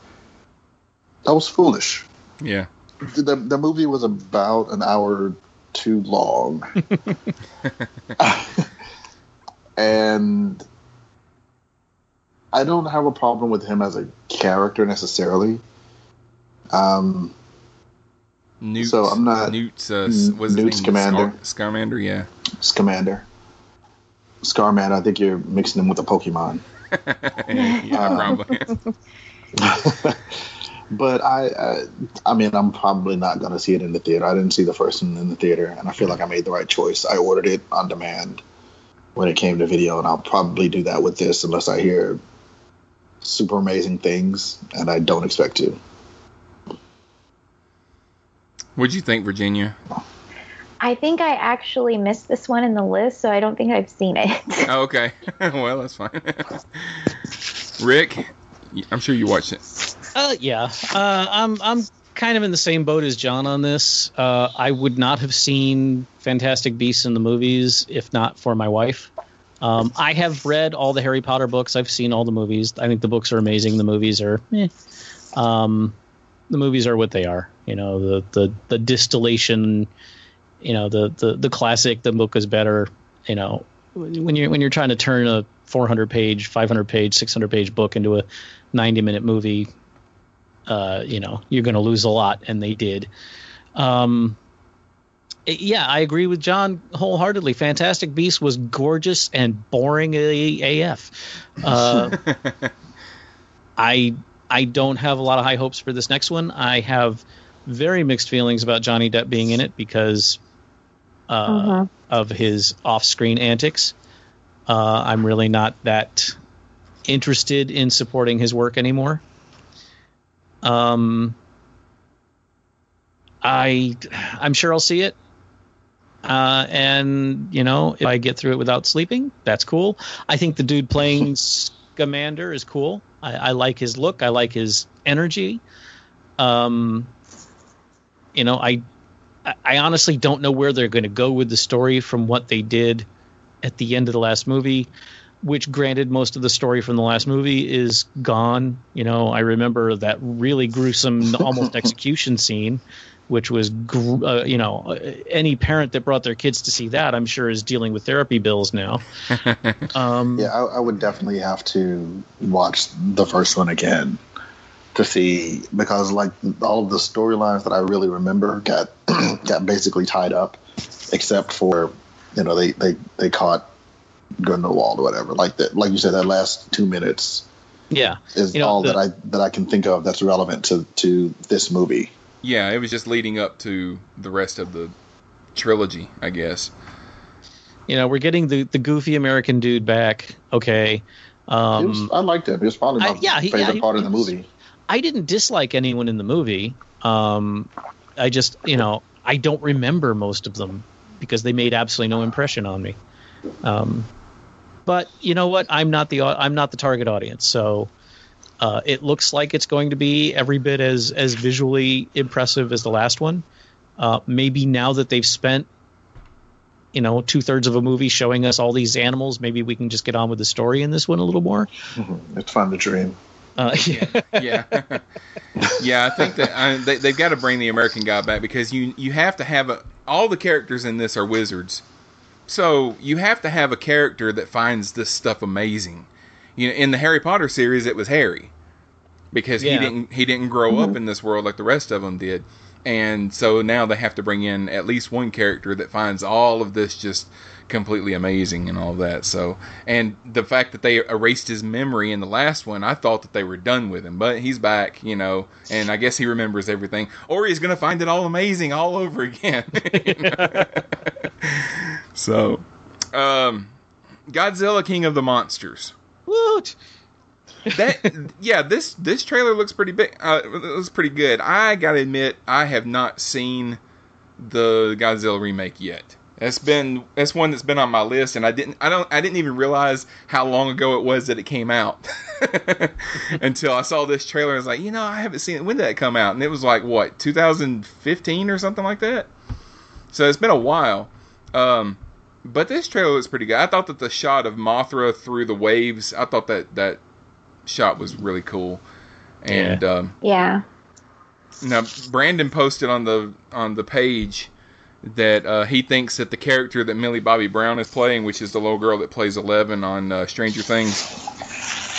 That was foolish. Yeah. The the movie was about an hour too long, [LAUGHS] and I don't have a problem with him as a character necessarily. Um, Newt, So I'm not- Newt's uh, N- was Newt Scamander. Scamander, yeah. Scamander, Scarman. I think you're mixing him with a Pokemon. [LAUGHS] [LAUGHS] yeah, Uh, probably. [LAUGHS] But I, I, I mean, I'm probably not going to see it in the theater. I didn't see the first one in the theater, and I feel like I made the right choice. I ordered it on demand when it came to video, and I'll probably do that with this unless I hear super amazing things, and I don't expect to. What'd you think, Virginia? I think I actually missed this one in the list, so I don't think I've seen it. [LAUGHS] Oh, okay. [LAUGHS] well, that's fine. [LAUGHS] Rick, I'm sure you watched it. Uh, yeah, uh, I'm I'm kind of in the same boat as John on this. Uh, I would not have seen Fantastic Beasts in the movies if not for my wife. Um, I have read all the Harry Potter books. I've seen all the movies. I think the books are amazing. The movies are, eh. um, the movies are what they are. You know, the the the distillation. You know, the the the classic. The book is better. You know, when you're when you're trying to turn a 400 page, 500 page, 600 page book into a 90 minute movie, uh, you know, you're going to lose a lot, and they did. Um, yeah, I agree with John wholeheartedly. Fantastic Beast was gorgeous and boring AF. Uh, [LAUGHS] I I don't have a lot of high hopes for this next one. I have very mixed feelings about Johnny Depp being in it because uh, Mhm. of his off-screen antics. Uh, I'm really not that interested in supporting his work anymore. Um, I I'm sure I'll see it. Uh, and you know, if I get through it without sleeping, that's cool. I think the dude playing Scamander is cool. I, I like his look. I like his energy. Um, you know, I I honestly don't know where they're going to go with the story from what they did at the end of the last movie. Which, granted, most of the story from the last movie is gone. You know, I remember that really gruesome, [LAUGHS] almost execution scene, which was, gr- uh, you know, any parent that brought their kids to see that, I'm sure, is dealing with therapy bills now. [LAUGHS] um, yeah, I, I would definitely have to watch the first one again to see because like all of the storylines that I really remember got [CLEARS THROAT] got basically tied up, except for you know they they they caught Grindelwald or whatever. Like that, like you said, that last two minutes yeah, is You know, all the- that I that I can think of that's relevant to to this movie. Yeah, it was just leading up to the rest of the trilogy, I guess. you know, we're getting the the goofy American dude back. Okay. Um, was- I liked it. It was probably my I- yeah, he- favorite yeah, he- part of the movie. I didn't dislike anyone in the movie. Um, I just, you know, I don't remember most of them because they made absolutely no impression on me. Um, but you know what? I'm not the I'm not the target audience, so uh, it looks like it's going to be every bit as as visually impressive as the last one. Uh, maybe now that they've spent you know two thirds of a movie showing us all these animals, maybe we can just get on with the story in this one a little more. It's fun to dream. Uh, [LAUGHS] yeah. yeah, [LAUGHS] yeah. I think that I, they, they've got to bring the American guy back because you you have to have a, all the characters in this are wizards, so you have to have a character that finds this stuff amazing. You know, in the Harry Potter series, it was Harry because he didn't he didn't grow up in this world like the rest of them did, and so now they have to bring in at least one character that finds all of this just completely amazing and all that. So, and the fact that they erased his memory in the last one, I thought that they were done with him, but he's back, you know, and I guess he remembers everything, or he's gonna find it all amazing all over again. [LAUGHS] [LAUGHS] So, um, Godzilla King of the Monsters. Woot! That yeah this this trailer looks pretty big uh it looks pretty good. I gotta admit i have not seen the godzilla remake yet. That's been that's one that's been on my list and i didn't i don't i didn't even realize how long ago it was that it came out. [LAUGHS] Until i saw this trailer i was like you know i haven't seen it. When did that come out? And it was like what 2015 or something like that? So it's been a while. Um but this trailer looks pretty good. I thought that the shot of mothra through the waves i thought that that shot was really cool. And um, Yeah. now Brandon posted on the on the page that uh, he thinks that the character that Millie Bobby Brown is playing, which is the little girl that plays Eleven on uh, Stranger Things,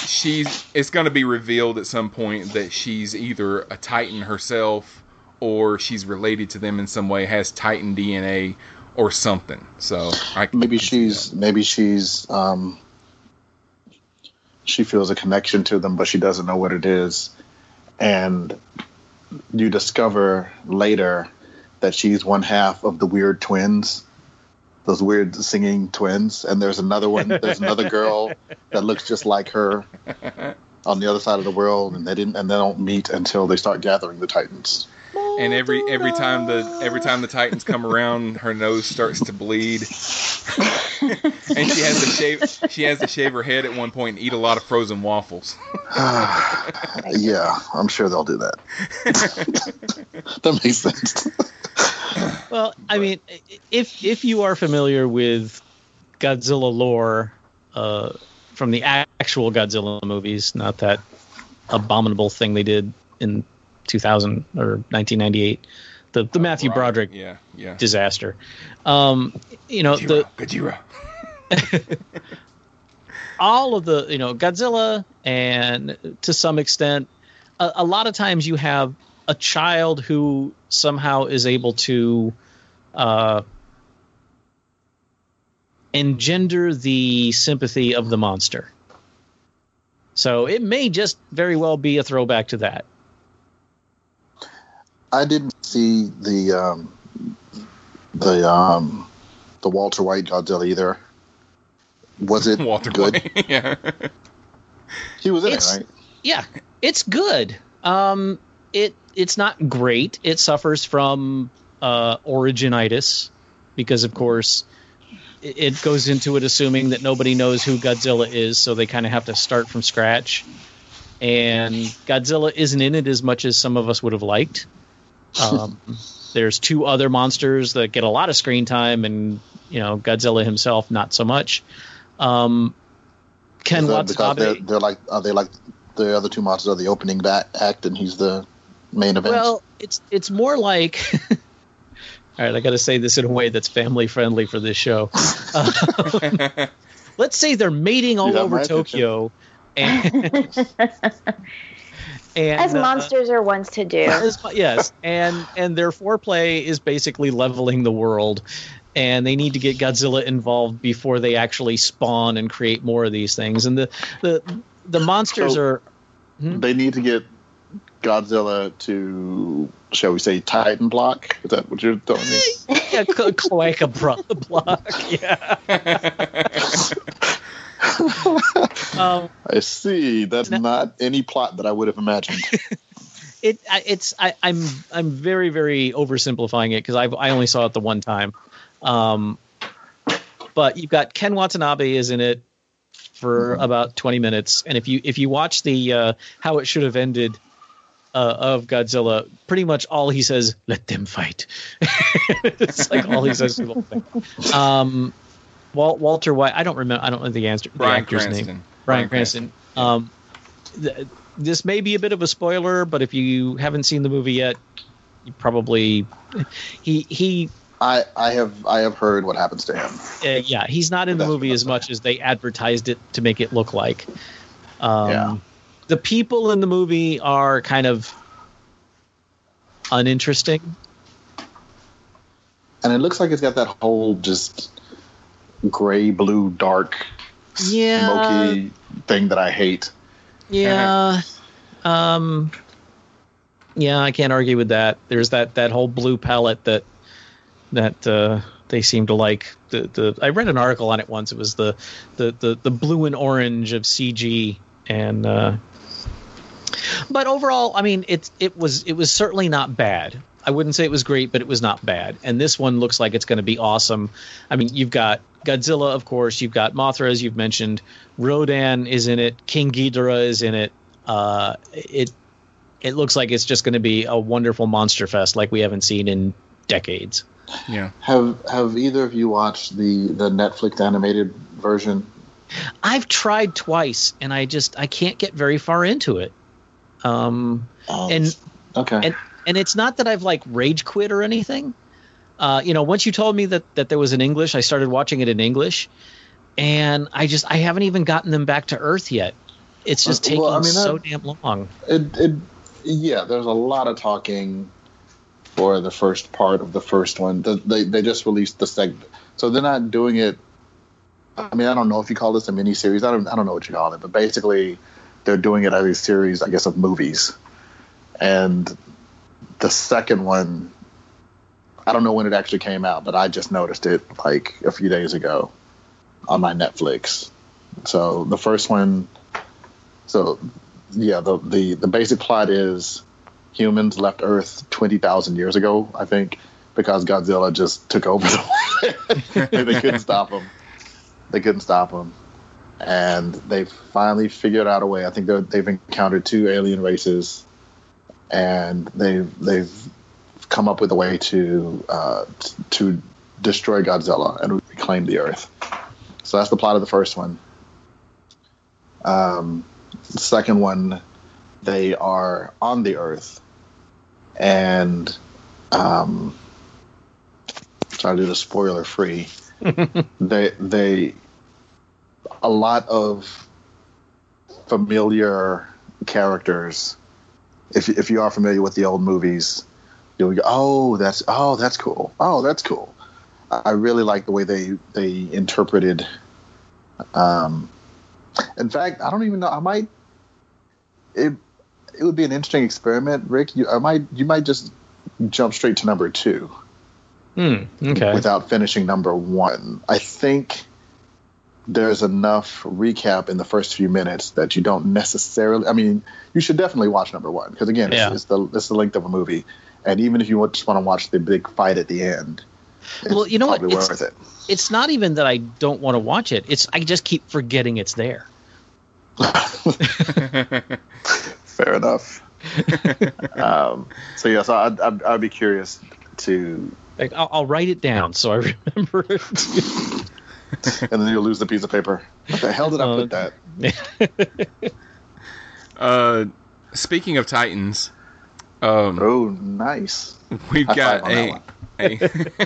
she's it's going to be revealed at some point that she's either a Titan herself or she's related to them in some way, has Titan DNA or something. So I maybe she's maybe she's um, she feels a connection to them, but she doesn't know what it is, and you discover later that she's one half of the weird twins, those weird singing twins, and there's another one. There's another girl that looks just like her on the other side of the world, and they didn't and they don't meet until they start gathering the Titans. And every every time the every time the Titans come around, her nose starts to bleed, and she has to shave she has to shave her head at one point and eat a lot of frozen waffles. [SIGHS] yeah, I'm sure they'll do that. [LAUGHS] that makes sense. Well, I mean, if if you are familiar with Godzilla lore uh, from the actual Godzilla movies, not that abominable thing they did in 2000 or 1998, the the Matthew right. Broderick Yeah, yeah. disaster. Um, you know the Gojira. [LAUGHS] all of the you know Godzilla and to some extent a, a lot of times you have a child who somehow is able to uh, engender the sympathy of the monster. So it may just very well be a throwback to that. I didn't see the um, the um, the Walter White Godzilla either. Was it [LAUGHS] Walter good? White. [LAUGHS] yeah. He was in It's- it, right? Yeah, it's good. Um, it it's not great. It suffers from uh, originitis because, of course, it, it goes into it assuming that nobody knows who Godzilla is, so they kind of have to start from scratch. And Godzilla isn't in it as much as some of us would have liked. Um, there's two other monsters that get a lot of screen time, and you know Godzilla himself not so much. Um, Ken Is that they're, Watanabe. they're like are they like the other two monsters are the opening back act and he's the main event? Well, it's it's more like. [LAUGHS] All right, I got to say this in a way that's family friendly for this show. [LAUGHS] Uh, [LAUGHS] let's say they're mating all over. Tokyo, and, and As uh, monsters are ones to do. as- yes, and and their foreplay is basically leveling the world, and they need to get Godzilla involved before they actually spawn and create more of these things. And the the the monsters So- are They need to get Godzilla to shall we say Titan block? Is that what you're telling me? yeah, cl- cloaca block. Yeah. [LAUGHS] um, I see. That's not any plot that I would have imagined. [LAUGHS] it it's I, I'm I'm very very oversimplifying it because I I only saw it the one time. Um, but you've got Ken Watanabe is in it for about 20 minutes, and if you if you watch the uh, how it should have ended. Uh, of Godzilla, pretty much all he says, "Let them fight." [LAUGHS] it's like all he says. the whole thing. Um, Wal- Walter White, I don't remember. I don't know the answer. the Bryan actor's Cranston. name. Bryan Brian Cranston. Um, th- this may be a bit of a spoiler, but if you haven't seen the movie yet, you probably he he I, I have I have heard what happens to him. uh, yeah he's not in the movie as much as they advertised it to make it look like. Um, Yeah. The people in the movie are kind of uninteresting. And it looks like it's got that whole just gray, blue, dark, Yeah. smoky thing that I hate. Yeah. um yeah, I can't argue with that. There's that that whole blue palette that that uh they seem to like. The the I read an article on it once. It was the the the, the blue and orange of CG and uh but overall, I mean, it it was it was certainly not bad. I wouldn't say it was great, but it was not bad. And this one looks like it's going to be awesome. I mean, you've got Godzilla, of course. You've got Mothra, as you've mentioned. Rodan is in it. King Ghidorah is in it. Uh, it it looks like it's just going to be a wonderful monster fest like we haven't seen in decades. Yeah. Have Have either of you watched the the Netflix animated version? I've tried twice, and I just I can't get very far into it. Um, and okay, and and it's not that I've like rage quit or anything. Uh, you know, once you told me that that there was in English, I started watching it in English, and I just I haven't even gotten them back to Earth yet. It's just Uh, taking well, I mean, so that- damn long. It, it yeah, there's a lot of talking for the first part of the first one. The, they they just released the segment, so they're not doing it. I mean, I don't know if you call this a mini series. I don't I don't know what you call it, but basically, they're doing it as a series, I guess, of movies. And the second one, I don't know when it actually came out, but I just noticed it like a few days ago on my Netflix. So the first one, so yeah, the the the basic plot is humans left Earth twenty thousand years ago, I think, because Godzilla just took over. The [LAUGHS] they couldn't stop him. They couldn't stop him, and they finally figured out a way. I think they've encountered two alien races, and they've they've come up with a way to uh, t- to destroy Godzilla and reclaim the Earth. So that's the plot of the first one. Um, the second one, they are on the Earth, and um, try to do the spoiler free. [LAUGHS] they they a lot of familiar characters. If if you are familiar with the old movies, go, oh that's oh that's cool oh that's cool. I really like the way they they interpreted. Um, in fact, I don't even know. I might. It it would be an interesting experiment, Rick. You I might you might just jump straight to number two Hmm. Okay. without finishing number one. I think there's enough recap in the first few minutes that you don't necessarily. I mean, you should definitely watch number one because again, it's, it's the it's the length of a movie, and even if you just want to watch the big fight at the end, it's Well, you know what? probably It's- worth it. It's not even that I don't want to watch it. It's I just keep forgetting it's there. [LAUGHS] Fair enough. [LAUGHS] um, so yeah, so I'd, I'd, I'd be curious to, Like, I'll, I'll write it down so I [LAUGHS] remember it. and then you'll lose the piece of paper. What the hell did I put that? Uh, speaking of Titans, um, oh, nice. We've High got five on that a [LAUGHS] a,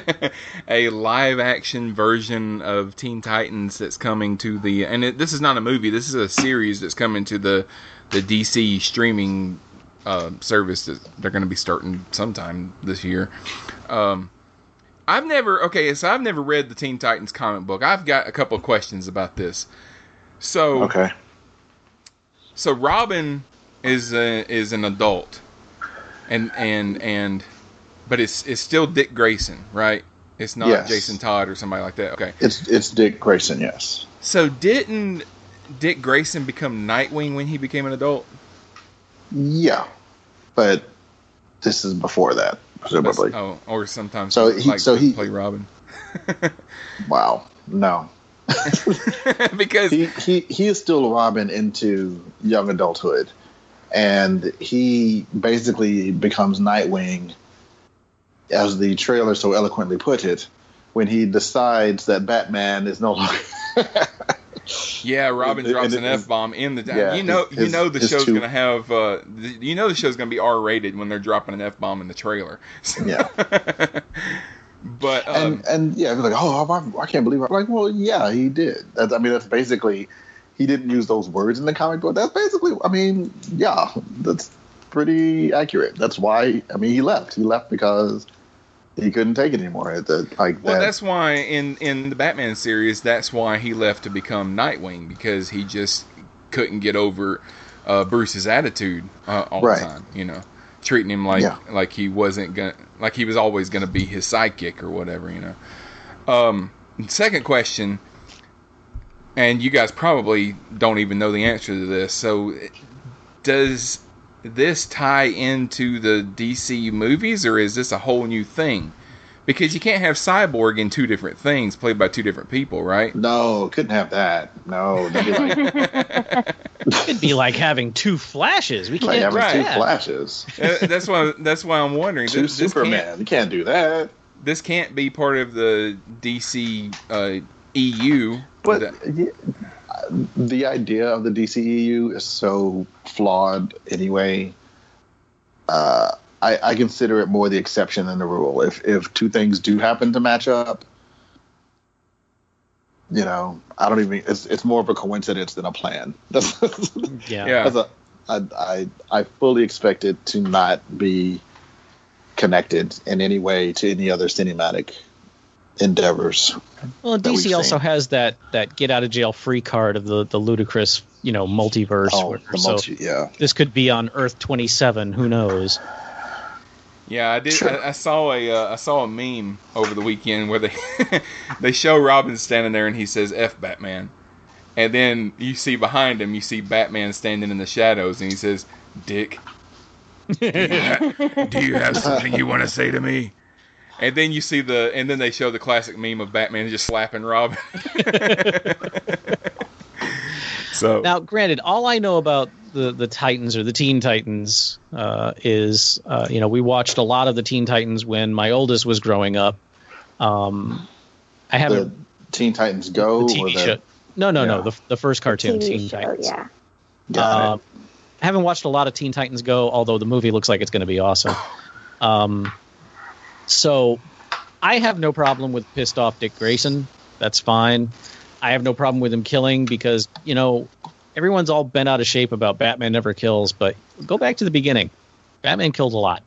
[LAUGHS] a live action version of Teen Titans that's coming to the and it, this is not a movie. This is a series that's coming to the the DC streaming uh, service that they're going to be starting sometime this year. Um, I've never okay, so I've never read the Teen Titans comic book. I've got a couple of questions about this. So Okay. so Robin is a, is an adult, and and and, but it's it's still Dick Grayson, right? It's not Yes. Jason Todd or somebody like that. Okay. It's it's Dick Grayson, yes. So didn't Dick Grayson become Nightwing when he became an adult? Yeah, but this is before that, presumably. Oh, or sometimes So he likes so he- play Robin [LAUGHS] Wow, no, [LAUGHS] because he, he he is still Robin into young adulthood, and he basically becomes Nightwing, as the trailer so eloquently put it, when he decides that Batman is no longer. [LAUGHS] Yeah, Robin drops and an f bomb in the. yeah, you know, his- you know the show's two- gonna have. Uh, the, you know the show's gonna be R rated when they're dropping an f bomb in the trailer. [LAUGHS] Yeah. but um, and and yeah, like, oh, I, I can't believe. it. I'm like, well, yeah, he did. That's, I mean, that's basically he didn't use those words in the comic book. That's basically, I mean, yeah, that's pretty accurate. That's why. I mean, he left. He left because he couldn't take it anymore. At the like well, that. that's why in in the Batman series, that's why he left to become Nightwing because he just couldn't get over uh, Bruce's attitude uh, all Right. the time. You know, treating him like Yeah. like he wasn't gonna like he was always gonna be his sidekick or whatever. You know. Um, second question, and you guys probably don't even know the answer to this. So, does this tie into the DC movies, or is this a whole new thing? Because you can't have Cyborg in two different things played by two different people, right? No, couldn't have that. No, that'd be like, [LAUGHS] It'd be like having two flashes. We can't having do two flashes. Uh, that's why. That's why I'm wondering. Two This, this Superman. can't, You can't do that. this can't be part of the DC uh, EU. But That- the idea of the DCEU is so flawed anyway. Uh, I, I consider it more the exception than the rule. If if two things do happen to match up, you know, I don't even. It's it's more of a coincidence than a plan. [LAUGHS] That's, Yeah. Yeah. that's a, I, I I fully expect it to not be connected in any way to any other cinematic endeavors. Well, DC also seen. has that that get out of jail free card of the the ludicrous you know multiverse. Oh, where- the so multi, yeah. this could be on Earth twenty seven. Who knows? Yeah, I did. I, I saw a uh, I saw a meme over the weekend where they [LAUGHS] they show Robin standing there and he says "F Batman," and then you see behind him you see Batman standing in the shadows and he says "Dick." Do you, ha- do you have something you want to say to me? And then you see the and then they show the classic meme of Batman just slapping Robin. [LAUGHS] so Now, granted, all I know about the the Titans or the Teen Titans uh, is uh, you know we watched a lot of the Teen Titans when my oldest was growing up. Um, I The haven't Teen Titans Go the or TV the show. No, no, no. The, the first cartoon, TV Teen show, Titans. yeah. Uh, I haven't watched a lot of Teen Titans Go, although the movie looks like it's going to be awesome. Um, so I have no problem with pissed off Dick Grayson. That's fine. I have no problem with him killing because you know everyone's all bent out of shape about Batman never kills. But go back to the beginning. Batman killed a lot.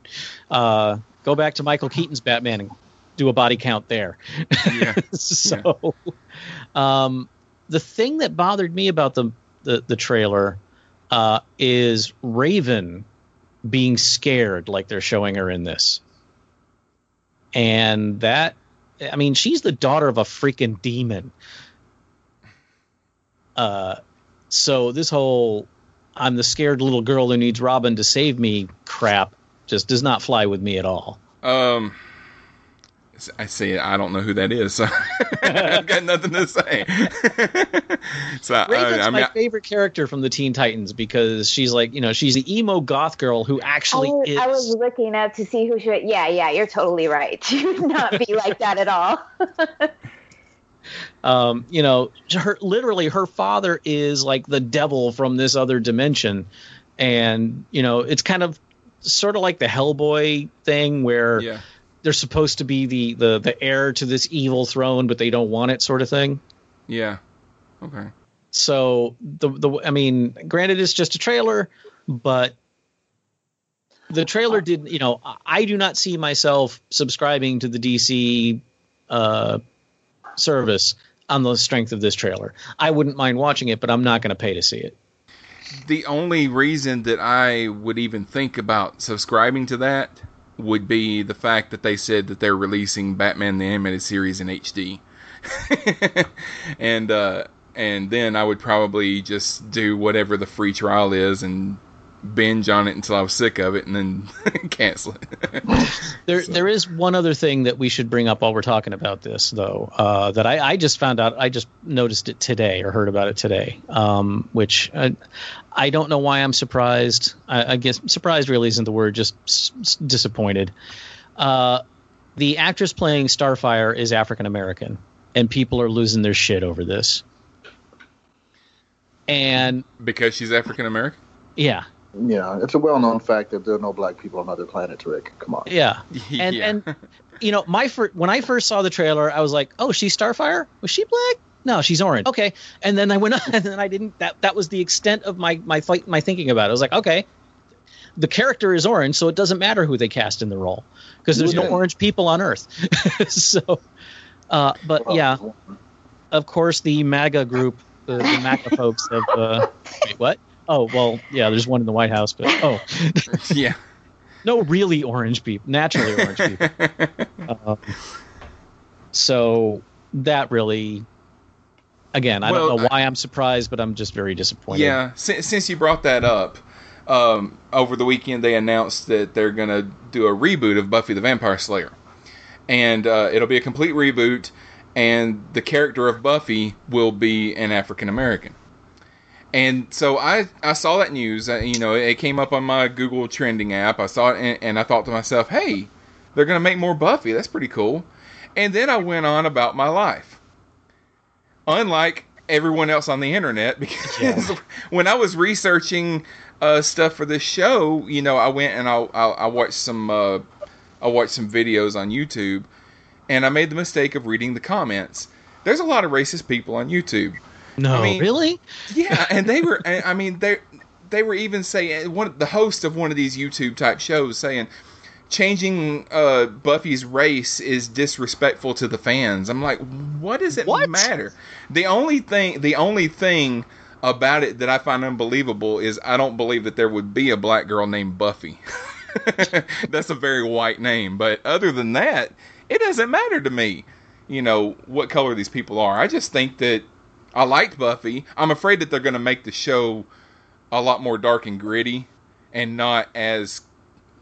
Uh, go back to Michael Keaton's Batman and do a body count there. yeah, [LAUGHS] so um, the thing that bothered me about the the, the trailer uh, is Raven being scared like they're showing her in this, and that I mean she's the daughter of a freaking demon. Uh, so this whole I'm the scared little girl who needs Robin to save me crap just does not fly with me at all. Um, I see. I don't know who that is, so [LAUGHS] I've got nothing to say. [LAUGHS] so Raven's I, I my mean, favorite character from the Teen Titans because she's like, you know, she's the emo goth girl who actually I, was- is. I was looking up to see who she. Yeah, yeah, you're totally right. [LAUGHS] She would not be like that at all. um, you know, her literally her father is like the devil from this other dimension, and you know, it's kind of sort of like the Hellboy thing where Yeah. They're supposed to be the the the heir to this evil throne, but they don't want it, sort of thing. yeah. Okay. So the the I mean, granted, it's just a trailer, but the trailer did. You know, I- I do not see myself subscribing to the DC uh, service on the strength of this trailer. I wouldn't mind watching it, but I'm not going to pay to see it. The only reason that I would even think about subscribing to that would be the fact that they said that they're releasing Batman the Animated Series in HD. [LAUGHS] and uh and then I would probably just do whatever the free trial is and binge on it until I was sick of it and then [LAUGHS] cancel it. [LAUGHS] There, there is one other thing that we should bring up while we're talking about this, though. Uh, that I, I just found out. I just noticed it today or heard about it today. Um, which I, I don't know why I'm surprised. I, I guess surprised really isn't the word. Just s- s- disappointed. Uh, the actress playing Starfire is African American, and people are losing their shit over this. And because she's African American? yeah, Yeah, it's a well-known fact that there are no black people on other planets, Rick. Come on. Yeah, [LAUGHS] and Yeah. and you know, my fir- when I first saw the trailer, I was like, "Oh, she's Starfire? Was she black? No, she's orange." Okay, and then I went, on [LAUGHS] and then I didn't. That that was the extent of my my fight, my thinking about it. I was like, okay, the character is orange, so it doesn't matter who they cast in the role because there's no orange people on Earth. [LAUGHS] so, uh, but yeah, of course, the MAGA group, the, the MAGA folks have. Uh, wait, what? Oh well, yeah. There's one in the White House, but oh, [LAUGHS] yeah. no really orange people, naturally orange people. [LAUGHS] um, so that really, again, I Well, don't know why I'm surprised, but I'm just very disappointed. Yeah, since, since you brought that up, um, over the weekend they announced that they're going to do a reboot of Buffy the Vampire Slayer. And uh, it'll be a complete reboot, and the character of Buffy will be an African American. And so I, I saw that news. Uh, you know, it came up on my Google trending app. I saw it, and, and I thought to myself, hey, they're going to make more Buffy. That's pretty cool. And then I went on about my life unlike everyone else on the internet [LAUGHS] because when I was researching uh, stuff for this show, you know, I went and I, I, I watched some uh, I watched some videos on YouTube, and I made the mistake of reading the comments. There's a lot of racist people on YouTube. No, I mean- really? Yeah, [LAUGHS] and they were. I I mean, they they were even saying one the host of one of these YouTube type shows saying changing uh, Buffy's race is disrespectful to the fans. I'm like, what does it matter? The only thing, the only thing about it that I find unbelievable is I don't believe that there would be a black girl named Buffy. [LAUGHS] That's a very white name, but other than that, it doesn't matter to me. You know what color these people are. I just think that I liked Buffy. I'm afraid that they're going to make the show a lot more dark and gritty, and not as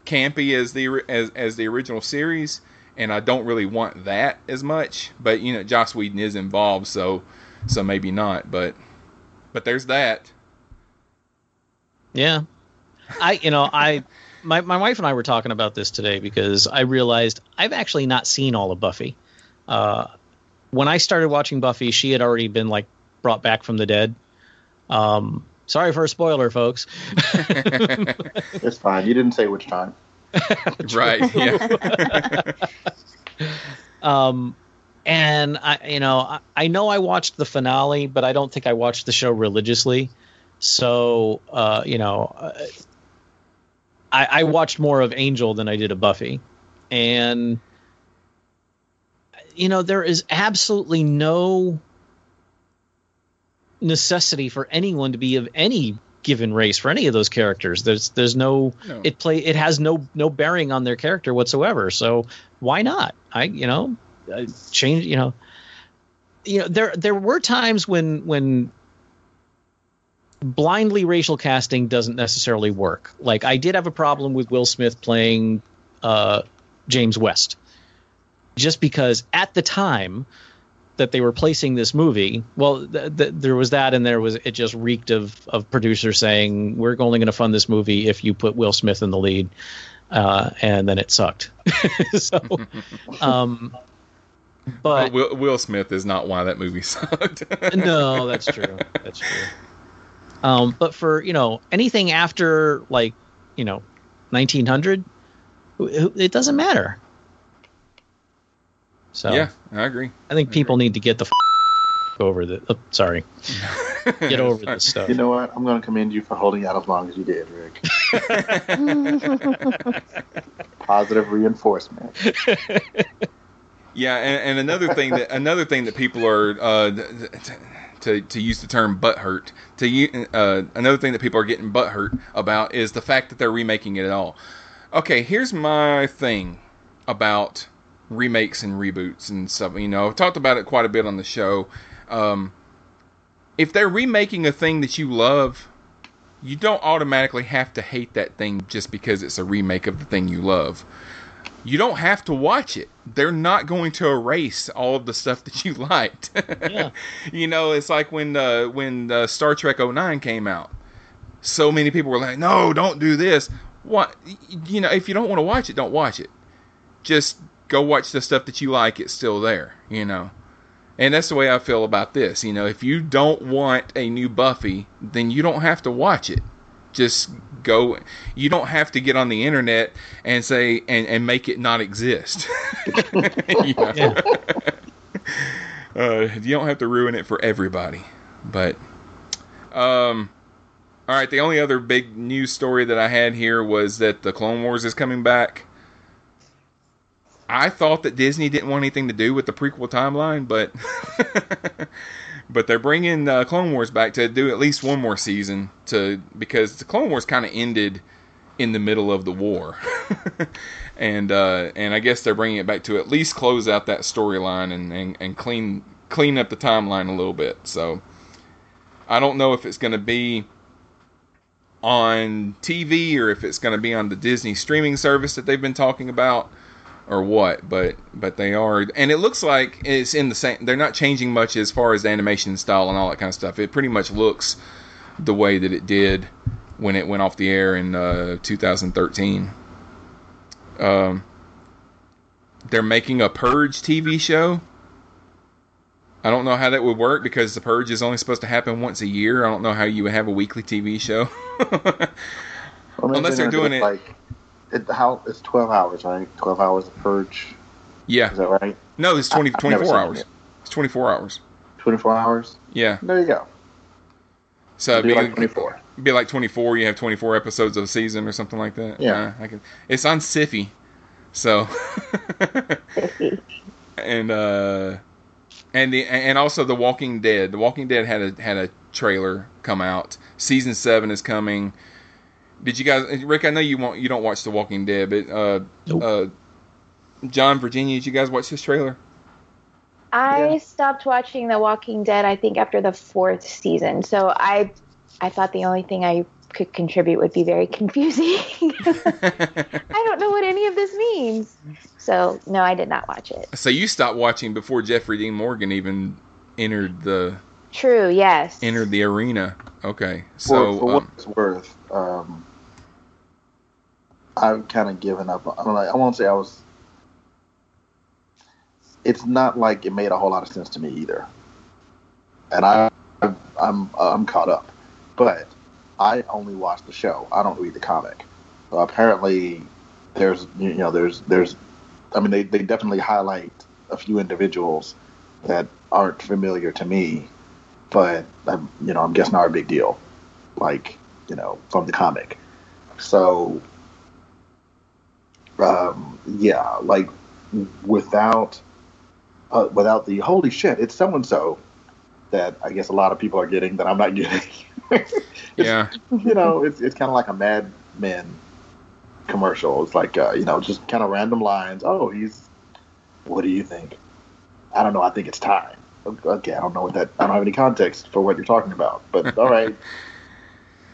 campy as the as as the original series. And I don't really want that as much. But you know, Joss Whedon is involved, so so maybe not. But but there's that. Yeah. I, you know, I, [LAUGHS] my, my wife and I were talking about this today because I realized I've actually not seen all of Buffy. Uh, when I started watching Buffy, she had already been like brought back from the dead. Um, sorry for a spoiler, folks. [LAUGHS] It's fine. You didn't say which time. [LAUGHS] right. Yeah. [LAUGHS] um, and I, you know, I, I know I watched the finale, but I don't think I watched the show religiously. So, uh, you know, uh, I, I watched more of Angel than I did of Buffy, and you know, there is absolutely no necessity for anyone to be of any given race for any of those characters. There's there's no, No. it play it has no no bearing on their character whatsoever. So why not? I you know uh, change you know you know there there were times when when blindly racial casting doesn't necessarily work. Like I did have a problem with Will Smith playing uh, James West, just because at the time that they were placing this movie, well, th- th- there was that, and there was it just reeked of of producers saying we're only going to fund this movie if you put Will Smith in the lead, uh, and then it sucked. [LAUGHS] so, [LAUGHS] um, but Will, Will Smith is not why that movie [LAUGHS] sucked. no, that's true. That's true. Um, but for you know anything after like you know 1900, it doesn't matter. So yeah, I agree. I think people need to get the f- over the. Oh, sorry, [LAUGHS] get over this stuff. You know what? I'm going to commend you for holding out as long as you did, Rick. [LAUGHS] Positive reinforcement. [LAUGHS] Yeah, and, and another thing that another thing that people are uh, to to use the term butt hurt to u- uh, another thing that people are getting butt hurt about is the fact that they're remaking it at all. Okay, here's my thing about remakes and reboots and stuff. You know, I've talked about it quite a bit on the show. Um, if they're remaking a thing that you love, you don't automatically have to hate that thing just because it's a remake of the thing you love. You don't have to watch it. They're not going to erase all of the stuff that you [LAUGHS] liked. Yeah. [LAUGHS] you know, it's like when uh, when uh, Star Trek 09 came out. So many people were like, "No, don't do this." What? You know, if you don't want to watch it, don't watch it. Just go watch the stuff that you like. It's still there. You know. And that's the way I feel about this. You know, if you don't want a new Buffy, then you don't have to watch it. Just go. You don't have to get on the internet and say and, and make it not exist. [LAUGHS] You know? [LAUGHS] uh, you don't have to ruin it for everybody. But, um, all right. The only other big news story that I had here was that the Clone Wars is coming back. I thought that Disney didn't want anything to do with the prequel timeline, but [LAUGHS] but they're bringing uh, Clone Wars back to do at least one more season to because the Clone Wars kind of ended in the middle of the war, [LAUGHS] and uh, and I guess they're bringing it back to at least close out that storyline and, and and clean clean up the timeline a little bit. So I don't know if it's going to be on TV or if it's going to be on the Disney streaming service that they've been talking about or what, but but they are, and it looks like it's in the same. They're not changing much as far as the animation style and all that kind of stuff. It pretty much looks the way that it did when it went off the air in uh, 2013. Um, they're making a Purge TV show. I don't know how that would work because the Purge is only supposed to happen once a year. I don't know how you would have a weekly TV show. [LAUGHS] Unless they're doing it- like it, how it's 12 hours, right? 12 hours of purge. Yeah. Is that right? No, it's 20, I- 24 hours. it. It's 24 hours. 24 hours. Yeah. There you go. So it'd be like 24. Be like 24. You have 24 episodes of a season or something like that. Yeah. Uh, I can, it's on Syfy. So. [LAUGHS] and uh, and the and also The Walking Dead. The Walking Dead had a had a trailer come out. Season seven is coming. Did you guys, Rick? I know you want you don't watch The Walking Dead, but uh, uh, John, Virginia, did you guys watch this trailer? I stopped watching The Walking Dead. I think after the fourth season. So I, I thought the only thing I could contribute would be very [LAUGHS] confusing. [LAUGHS] I don't know what any of this means. So no, I did not watch it. So you stopped watching before Jeffrey Dean Morgan even entered the True. Yes. entered the arena. Okay, so for what um, it's worth, um, I've kind of given up. I don't know. I won't say I was. It's not like it made a whole lot of sense to me either, and I, I'm I'm caught up, but I only watch the show. I don't read the comic. So apparently, there's you know there's there's, I mean they they definitely highlight a few individuals that aren't familiar to me, but I'm, you know I'm guessing are a big deal, like you know from the comic. So um, yeah, like without uh, without the holy shit, it's so and so that I guess a lot of people are getting that I'm not getting. [LAUGHS] yeah, you know, it's it's kind of like a Mad Men commercial. It's like uh, you know, just kind of random lines. Oh, he's. What do you think? I don't know. I think it's time. Okay, I don't know what that. I don't have any context for what you're talking about. But [LAUGHS] all right.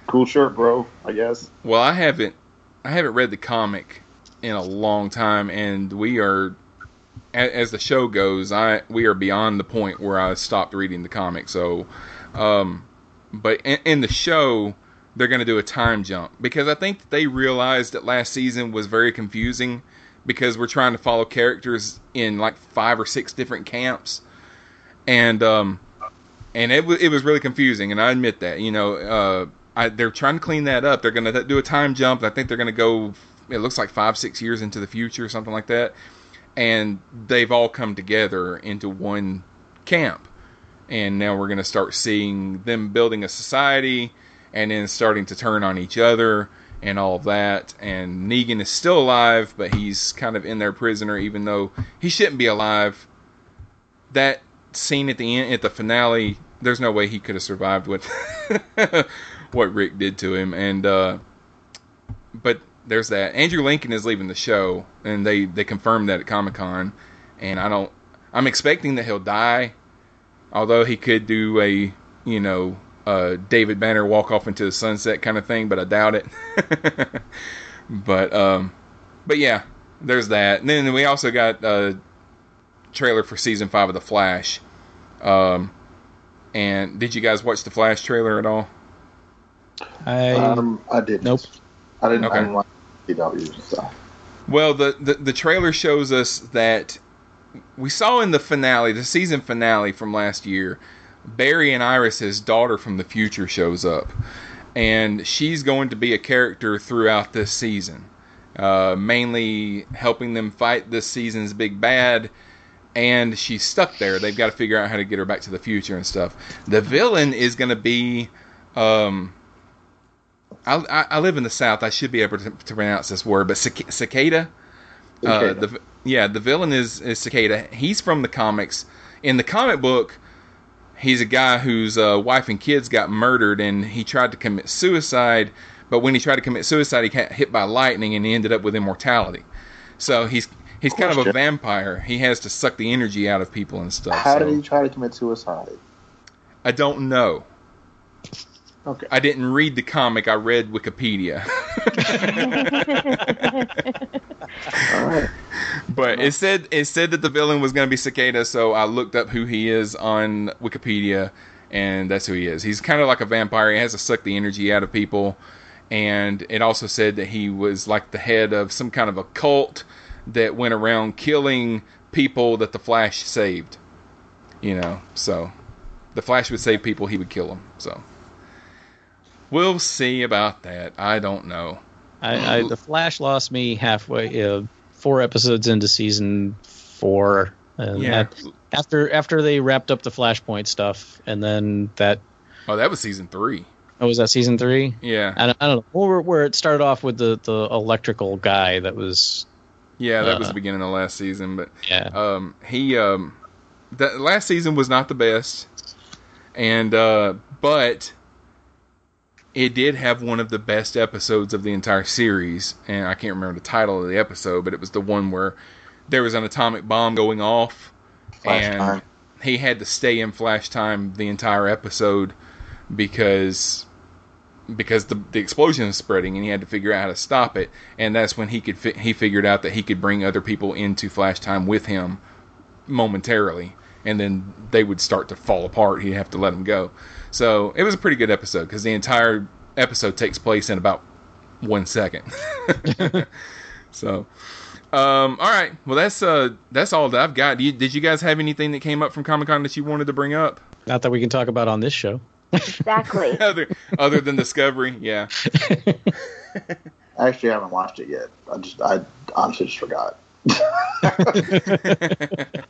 Cool shirt, bro. I guess. Well, I haven't I haven't read the comic in a long time, and we are as the show goes, I we are beyond the point where I stopped reading the comic. So, um, but in, in the show, they're going to do a time jump because I think they realized that last season was very confusing because we're trying to follow characters in like five or six different camps, and um, and it was it was really confusing, and I admit that. You know, uh, I, they're trying to clean that up. They're going to do a time jump. I think they're going to go. It looks like five six years into the future, or something like that, and they've all come together into one camp, and now we're going to start seeing them building a society, and then starting to turn on each other. And all of that, and Negan is still alive, but he's kind of in there prisoner, even though he shouldn't be alive. That scene at the end, at the finale, there's no way he could have survived what [LAUGHS] what Rick did to him. And uh, but there's that. Andrew Lincoln is leaving the show, and they they confirmed that at Comic Con. And I don't. I'm expecting that he'll die, although he could do a you know uh, David Banner walk off into the sunset kind of thing, but I doubt it. [LAUGHS] but um, but yeah, there's that. And then we also got a trailer for season five of The Flash. Um, and did you guys watch the Flash trailer at all? I um, I did. Nope. I didn't. Okay. I didn't watch Stuff. Well, the, the the trailer shows us that we saw in the finale, the season finale from last year, Barry and Iris's daughter from the future shows up, and she's going to be a character throughout this season, uh, mainly helping them fight this season's big bad. And she's stuck there. They've got to figure out how to get her back to the future and stuff. The villain is going to be um, I, I, I live in the South. I should be able to, to pronounce this word, but cic- cicada. Uh, the yeah, the villain is, is cicada. He's from the comics. In the comic book, he's a guy whose uh, wife and kids got murdered, and he tried to commit suicide. But when he tried to commit suicide, he got hit by lightning, and he ended up with immortality. So he's he's kind of a vampire. He has to suck the energy out of people and stuff. How so. did he try to commit suicide? I don't know. Okay. I didn't read the comic. I read Wikipedia. [LAUGHS] But it said it said that the villain was going to be Cicada, so I looked up who he is on Wikipedia, and that's who he is. He's kind of like a vampire. He has to suck the energy out of people, and it also said that he was like the head of some kind of a cult that went around killing people that the Flash saved. You know, so the Flash would save people, he would kill them. So we'll see about that. I don't know. I, I the Flash lost me halfway, uh, four episodes into season four, and Yeah. that- after after they wrapped up the Flashpoint stuff, and then that Oh, that was season three. oh, was that season three? Yeah. I don't, I don't know where, where it started off with the the electrical guy that was Yeah, that was Uh, the beginning of last season, but yeah. um, he um, that last season was not the best, and uh, but it did have one of the best episodes of the entire series, and I can't remember the title of the episode, but it was the one where there was an atomic bomb going off, Flash and time. he had to stay in flash time the entire episode because because the the explosion was spreading and he had to figure out how to stop it and that's when he could fi- he figured out that he could bring other people into flash time with him momentarily and then they would start to fall apart he'd have to let them go so it was a pretty good episode because the entire episode takes place in about one second [LAUGHS] so um all right well that's uh that's all that i've got Do you, did you guys have anything that came up from comic-con that you wanted to bring up not that we can talk about on this show. Exactly. [LAUGHS] other other than discovery yeah [LAUGHS] I Actually, haven't watched it yet. I just, I honestly just forgot. [LAUGHS]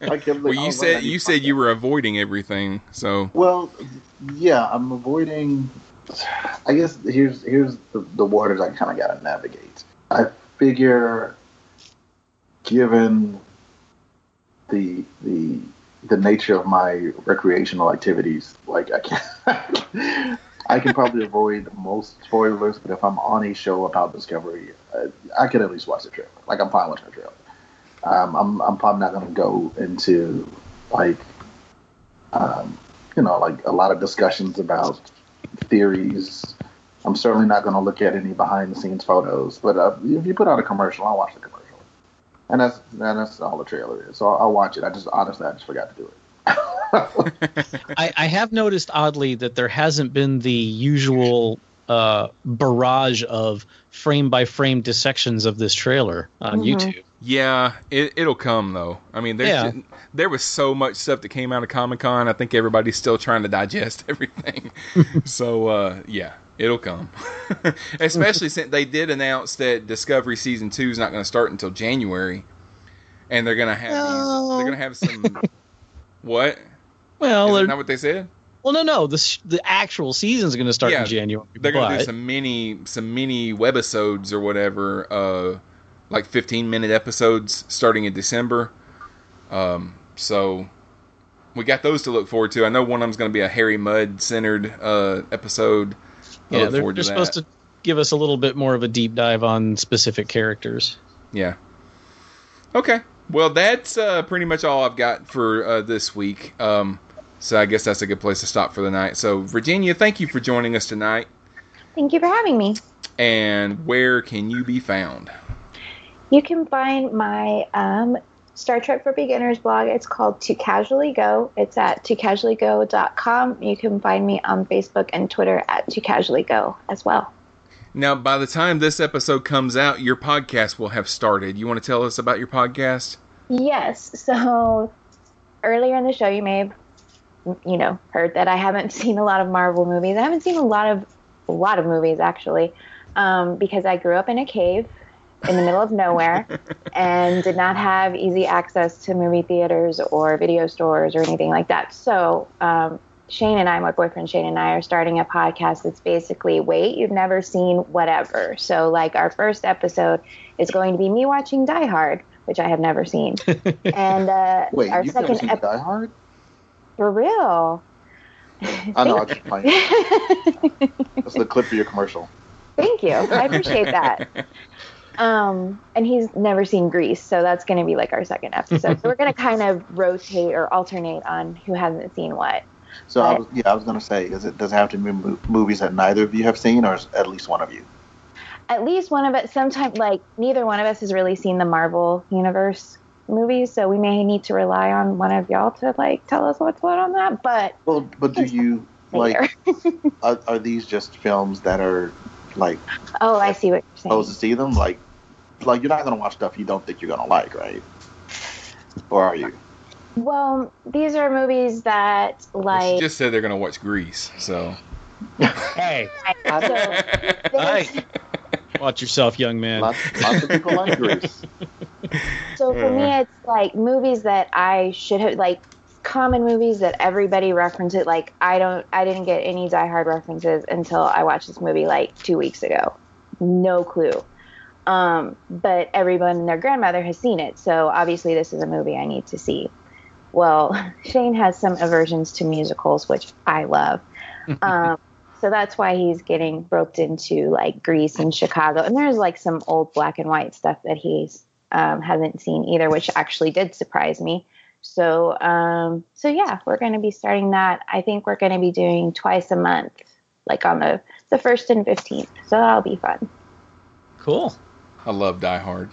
I well you said you said you were avoiding everything so Well, yeah, I'm avoiding. I guess here's here's the, the waters I kind of got to navigate. I figure, given the the the nature of my recreational activities, like I can [LAUGHS] I can probably avoid most spoilers. But if I'm on a show about Discovery, uh, I could at least watch the trailer. Like I'm fine watching the trailer. Um, I'm I'm probably not going to go into like um, you know like a lot of discussions about theories I'm certainly not going to look at any behind the scenes photos. But uh, if you put out a commercial, I'll watch the commercial. And that's and that's all the trailer is. So I'll, I'll watch it. I just honestly I just forgot to do it. [LAUGHS] I, I have noticed oddly that there hasn't been the usual uh, barrage of frame by frame dissections of this trailer on Mhm. YouTube. Yeah, it, it'll come though. I mean, Yeah. there was so much stuff that came out of Comic Con. I think everybody's still trying to digest [LAUGHS] everything. [LAUGHS] so uh, yeah, it'll come. [LAUGHS] Especially since they did announce that Discovery season two is not going to start until January, and they're going to have these, they're going to have some what? Well, Is not what they said? Well, no, no. The sh- the actual season's going to start Yeah, in January. They're going to do some mini some mini webisodes or whatever, uh, like 15 minute episodes starting in December. Um, so we got those to look forward to. I know one of them's going to be a Harry Mudd centered uh, episode. I Yeah, look they're, they're to supposed that. to give us a little bit more of a deep dive on specific characters. Yeah. Okay. Well, that's uh, pretty much all I've got for uh, this week. Um, so I guess that's a good place to stop for the night. So Virginia, thank you for joining us tonight. Thank you for having me. And where can you be found? You can find my um, Star Trek for Beginners blog. It's called To Casually Go. It's at tocasuallygo.com. You can find me on Facebook and Twitter at To Casually Go as well. Now, by the time this episode comes out, your podcast will have started. You want to tell us about your podcast? Yes. So earlier in the show, you may have, you know, heard that I haven't [LAUGHS] seen a lot of Marvel movies. I haven't seen a lot of a lot of movies actually, um, because I grew up in a cave in the middle of nowhere [LAUGHS] and did not have easy access to movie theaters or video stores or anything like that. So um, Shane and I, my boyfriend Shane and I, are starting a podcast that's basically wait, you've never seen whatever. So like our first episode is going to be me watching Die Hard, which I have never seen, [LAUGHS] and uh, Wait, our you've never second seen ep- Die Hard? for real. I know. [LAUGHS] I'm just playing. That's the clip for your commercial. Thank you. I appreciate that. Um, and he's never seen Grease, so that's going to be like our second episode. so we're going [LAUGHS] to kind of rotate or alternate on who hasn't seen what. So I was, yeah, I was gonna say, is it does it have to be movies that neither of you have seen, or at least one of you? At least one of us, sometimes, like, neither one of us has really seen the Marvel Universe movies, so we may need to rely on one of y'all to, like, tell us what's what on that. But Well, but do you like? [LAUGHS] are, are these just films that are like oh, I see what you're saying. supposed to see them? Like, like you're not gonna watch stuff you don't think you're gonna like, right? Or are you? Well, these are movies that, She like, just said they're going to watch Grease, so. Hey, [LAUGHS] so, [LAUGHS] watch yourself, young man. Lots, lots of people like Grease. [LAUGHS] So for me, it's like movies that I should have like common movies that everybody references. Like I don't, I didn't get any Die Hard references until I watched this movie like two weeks ago. No clue. Um, but everyone and their grandmother has seen it, so obviously this is a movie I need to see. Well, [LAUGHS] Shane has some aversions to musicals, which I love. [LAUGHS] Um, so that's why he's getting roped into like Grease and Chicago. And there's like some old black and white stuff that he's um, hasn't seen either, which actually did surprise me. So, um, so yeah, we're going to be starting that. I think we're going to be doing twice a month, like on the the first and fifteenth. So that'll be fun. Cool. I love Die Hard.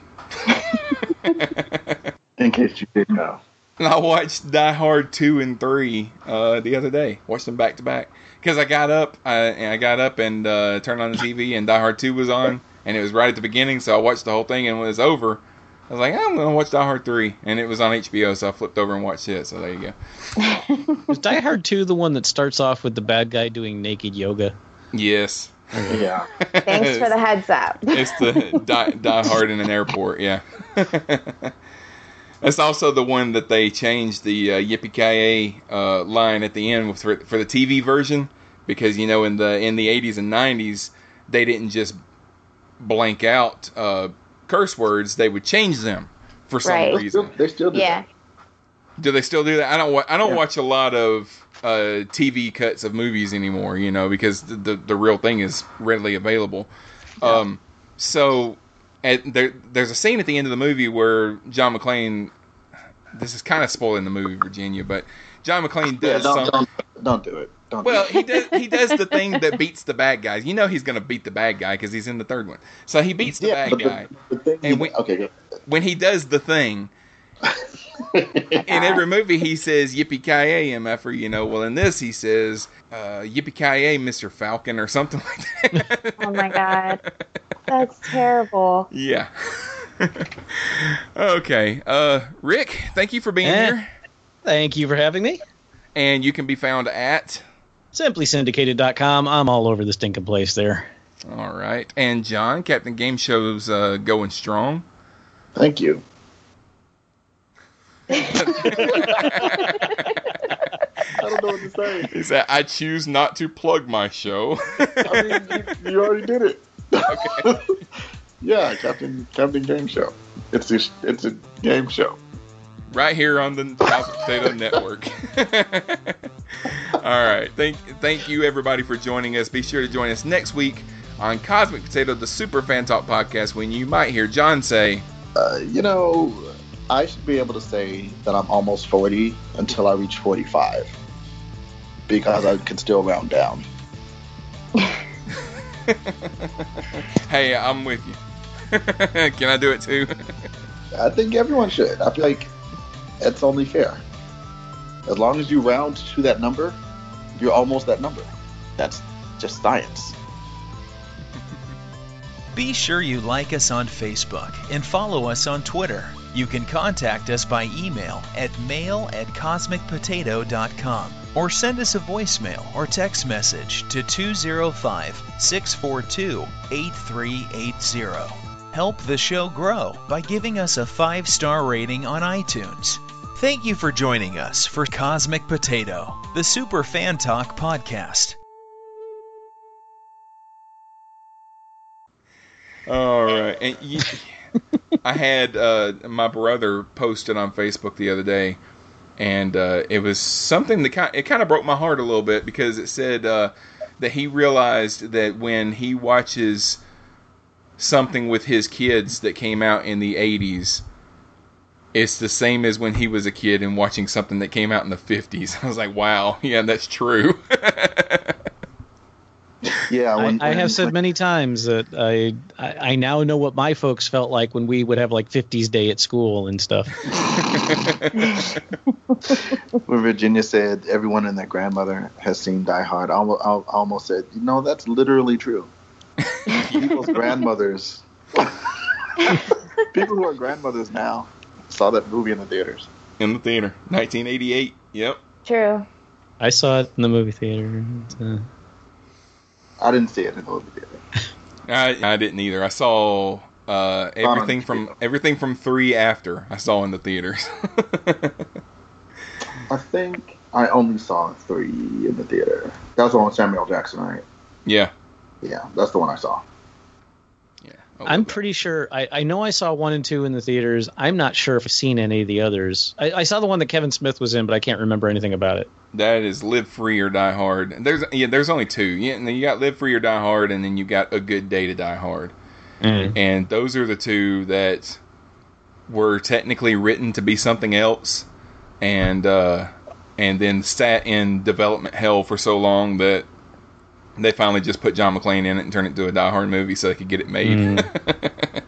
[LAUGHS] In case you didn't know. And I watched Die Hard two and three uh, the other day. Watched them back to back because I got up. I, and I got up and uh, turned on the TV, and Die Hard two was on, and it was right at the beginning. So I watched the whole thing, and when it was over, I was like, I'm gonna watch Die Hard three, and it was on HBO, so I flipped over and watched it. So there you go. [LAUGHS] Was Die Hard 2 the one that starts off with the bad guy doing naked yoga? Yes. Yeah. [LAUGHS] Thanks for the heads up. [LAUGHS] It's the die, die Hard in an airport. Yeah. [LAUGHS] That's also the one that they changed the uh, Yippee Ki uh, line at the end for, for the TV version because you know in the in the 80s and 90s they didn't just blank out uh, curse words; they would change them for some Right. reason. They still do Yeah. Do they still do that? I don't. Wa- I don't Yeah. watch a lot of uh, TV cuts of movies anymore. You know, because the the, the real thing is readily available. Um, so at, there, there's a scene at the end of the movie where John McClane. This is kind of spoiling the movie, Virginia, but John McClane Yeah, does don't, some. don't, don't do it. Don't Well, he does. He does the thing that [LAUGHS] beats the bad guys. You know he's going to beat the bad guy because he's in the third one. So he beats the Yeah, bad the- guy. the thing and he- when, okay, when he does the thing, [LAUGHS] in every movie he says "Yippee ki yay, mf'er," you know. Well, in this he says uh, "Yippee ki yay, Mister Falcon" or something like that. Oh my god. That's terrible. yeah. [LAUGHS] okay, uh, Rick, thank you for being Eh, here, Thank you for having me. and you can be found at. SimplySyndicated.com. I'm all over the stinking place there. All right, and John, Captain Game Show's uh, going strong. Thank you. I don't know what to say. He said, "I choose not to plug my show." I mean, you, you already did it. Okay. yeah, Captain Captain Game Show. It's a, it's a game show. right here on the Cosmic Potato Network. [LAUGHS] All right, thank thank you everybody for joining us. Be sure to join us next week on Cosmic Potato, the Super Fan Talk podcast, when you might hear John say, Uh, you know, I should be able to say that I'm almost 40 until I reach 45 because I can still round down. [LAUGHS] "Hey, I'm with you." [LAUGHS] Can I do it too? I think everyone should. I feel like it's only fair. As long as you round to that number, you're almost that number. That's just science. Be sure you like us on Facebook and follow us on Twitter. You can contact us by email at mail at cosmicpotato.com or send us a voicemail or text message to 205 642 8380. Help the show grow by giving us a five star rating on iTunes. Thank you for joining us for Cosmic Potato, the Super Fan Talk podcast. All right, I had uh, my brother posted on Facebook the other day, and uh, it was something that kind it kind of broke my heart a little bit because it said uh, that he realized that when he watches something with his kids that came out in the '80s, it's the same as when he was a kid and watching something that came out in the '50s. [LAUGHS] I was like, wow, yeah, that's true. [LAUGHS] Yeah, I, when, I when- have said when- many times that I, I I now know what my folks felt like when we would have like 50s day at school and stuff. [LAUGHS] when Virginia said everyone and their grandmother has seen Die Hard, I almost, I almost said, you know, that's literally true. People's grandmothers, [LAUGHS] people who are grandmothers now, saw that movie in the theaters. in the theater, 1988. Yep. True. I saw it in the movie theater. Uh, I didn't see it in the movie theater. [LAUGHS] I, I didn't either. I saw uh, everything from everything from three after I saw in the theaters. [LAUGHS] I think I only saw three in the theater. That was the one with Samuel Jackson, right? yeah, Yeah, that's the one I saw. I'm pretty sure. I, I know I saw one and two in the theaters. I'm not sure if I've seen any of the others. I, I saw the one that Kevin Smith was in, but I can't remember anything about it. that is Live Free or Die Hard. There's yeah, there's only two. Yeah, then you got Live Free or Die Hard, and then you got A Good Day to Die Hard. And those are the two that were technically written to be something else, and uh, and then sat in development hell for so long that they finally just put John McClane in it and turned it into a Die Hard movie so they could get it made. Mm-hmm. [LAUGHS]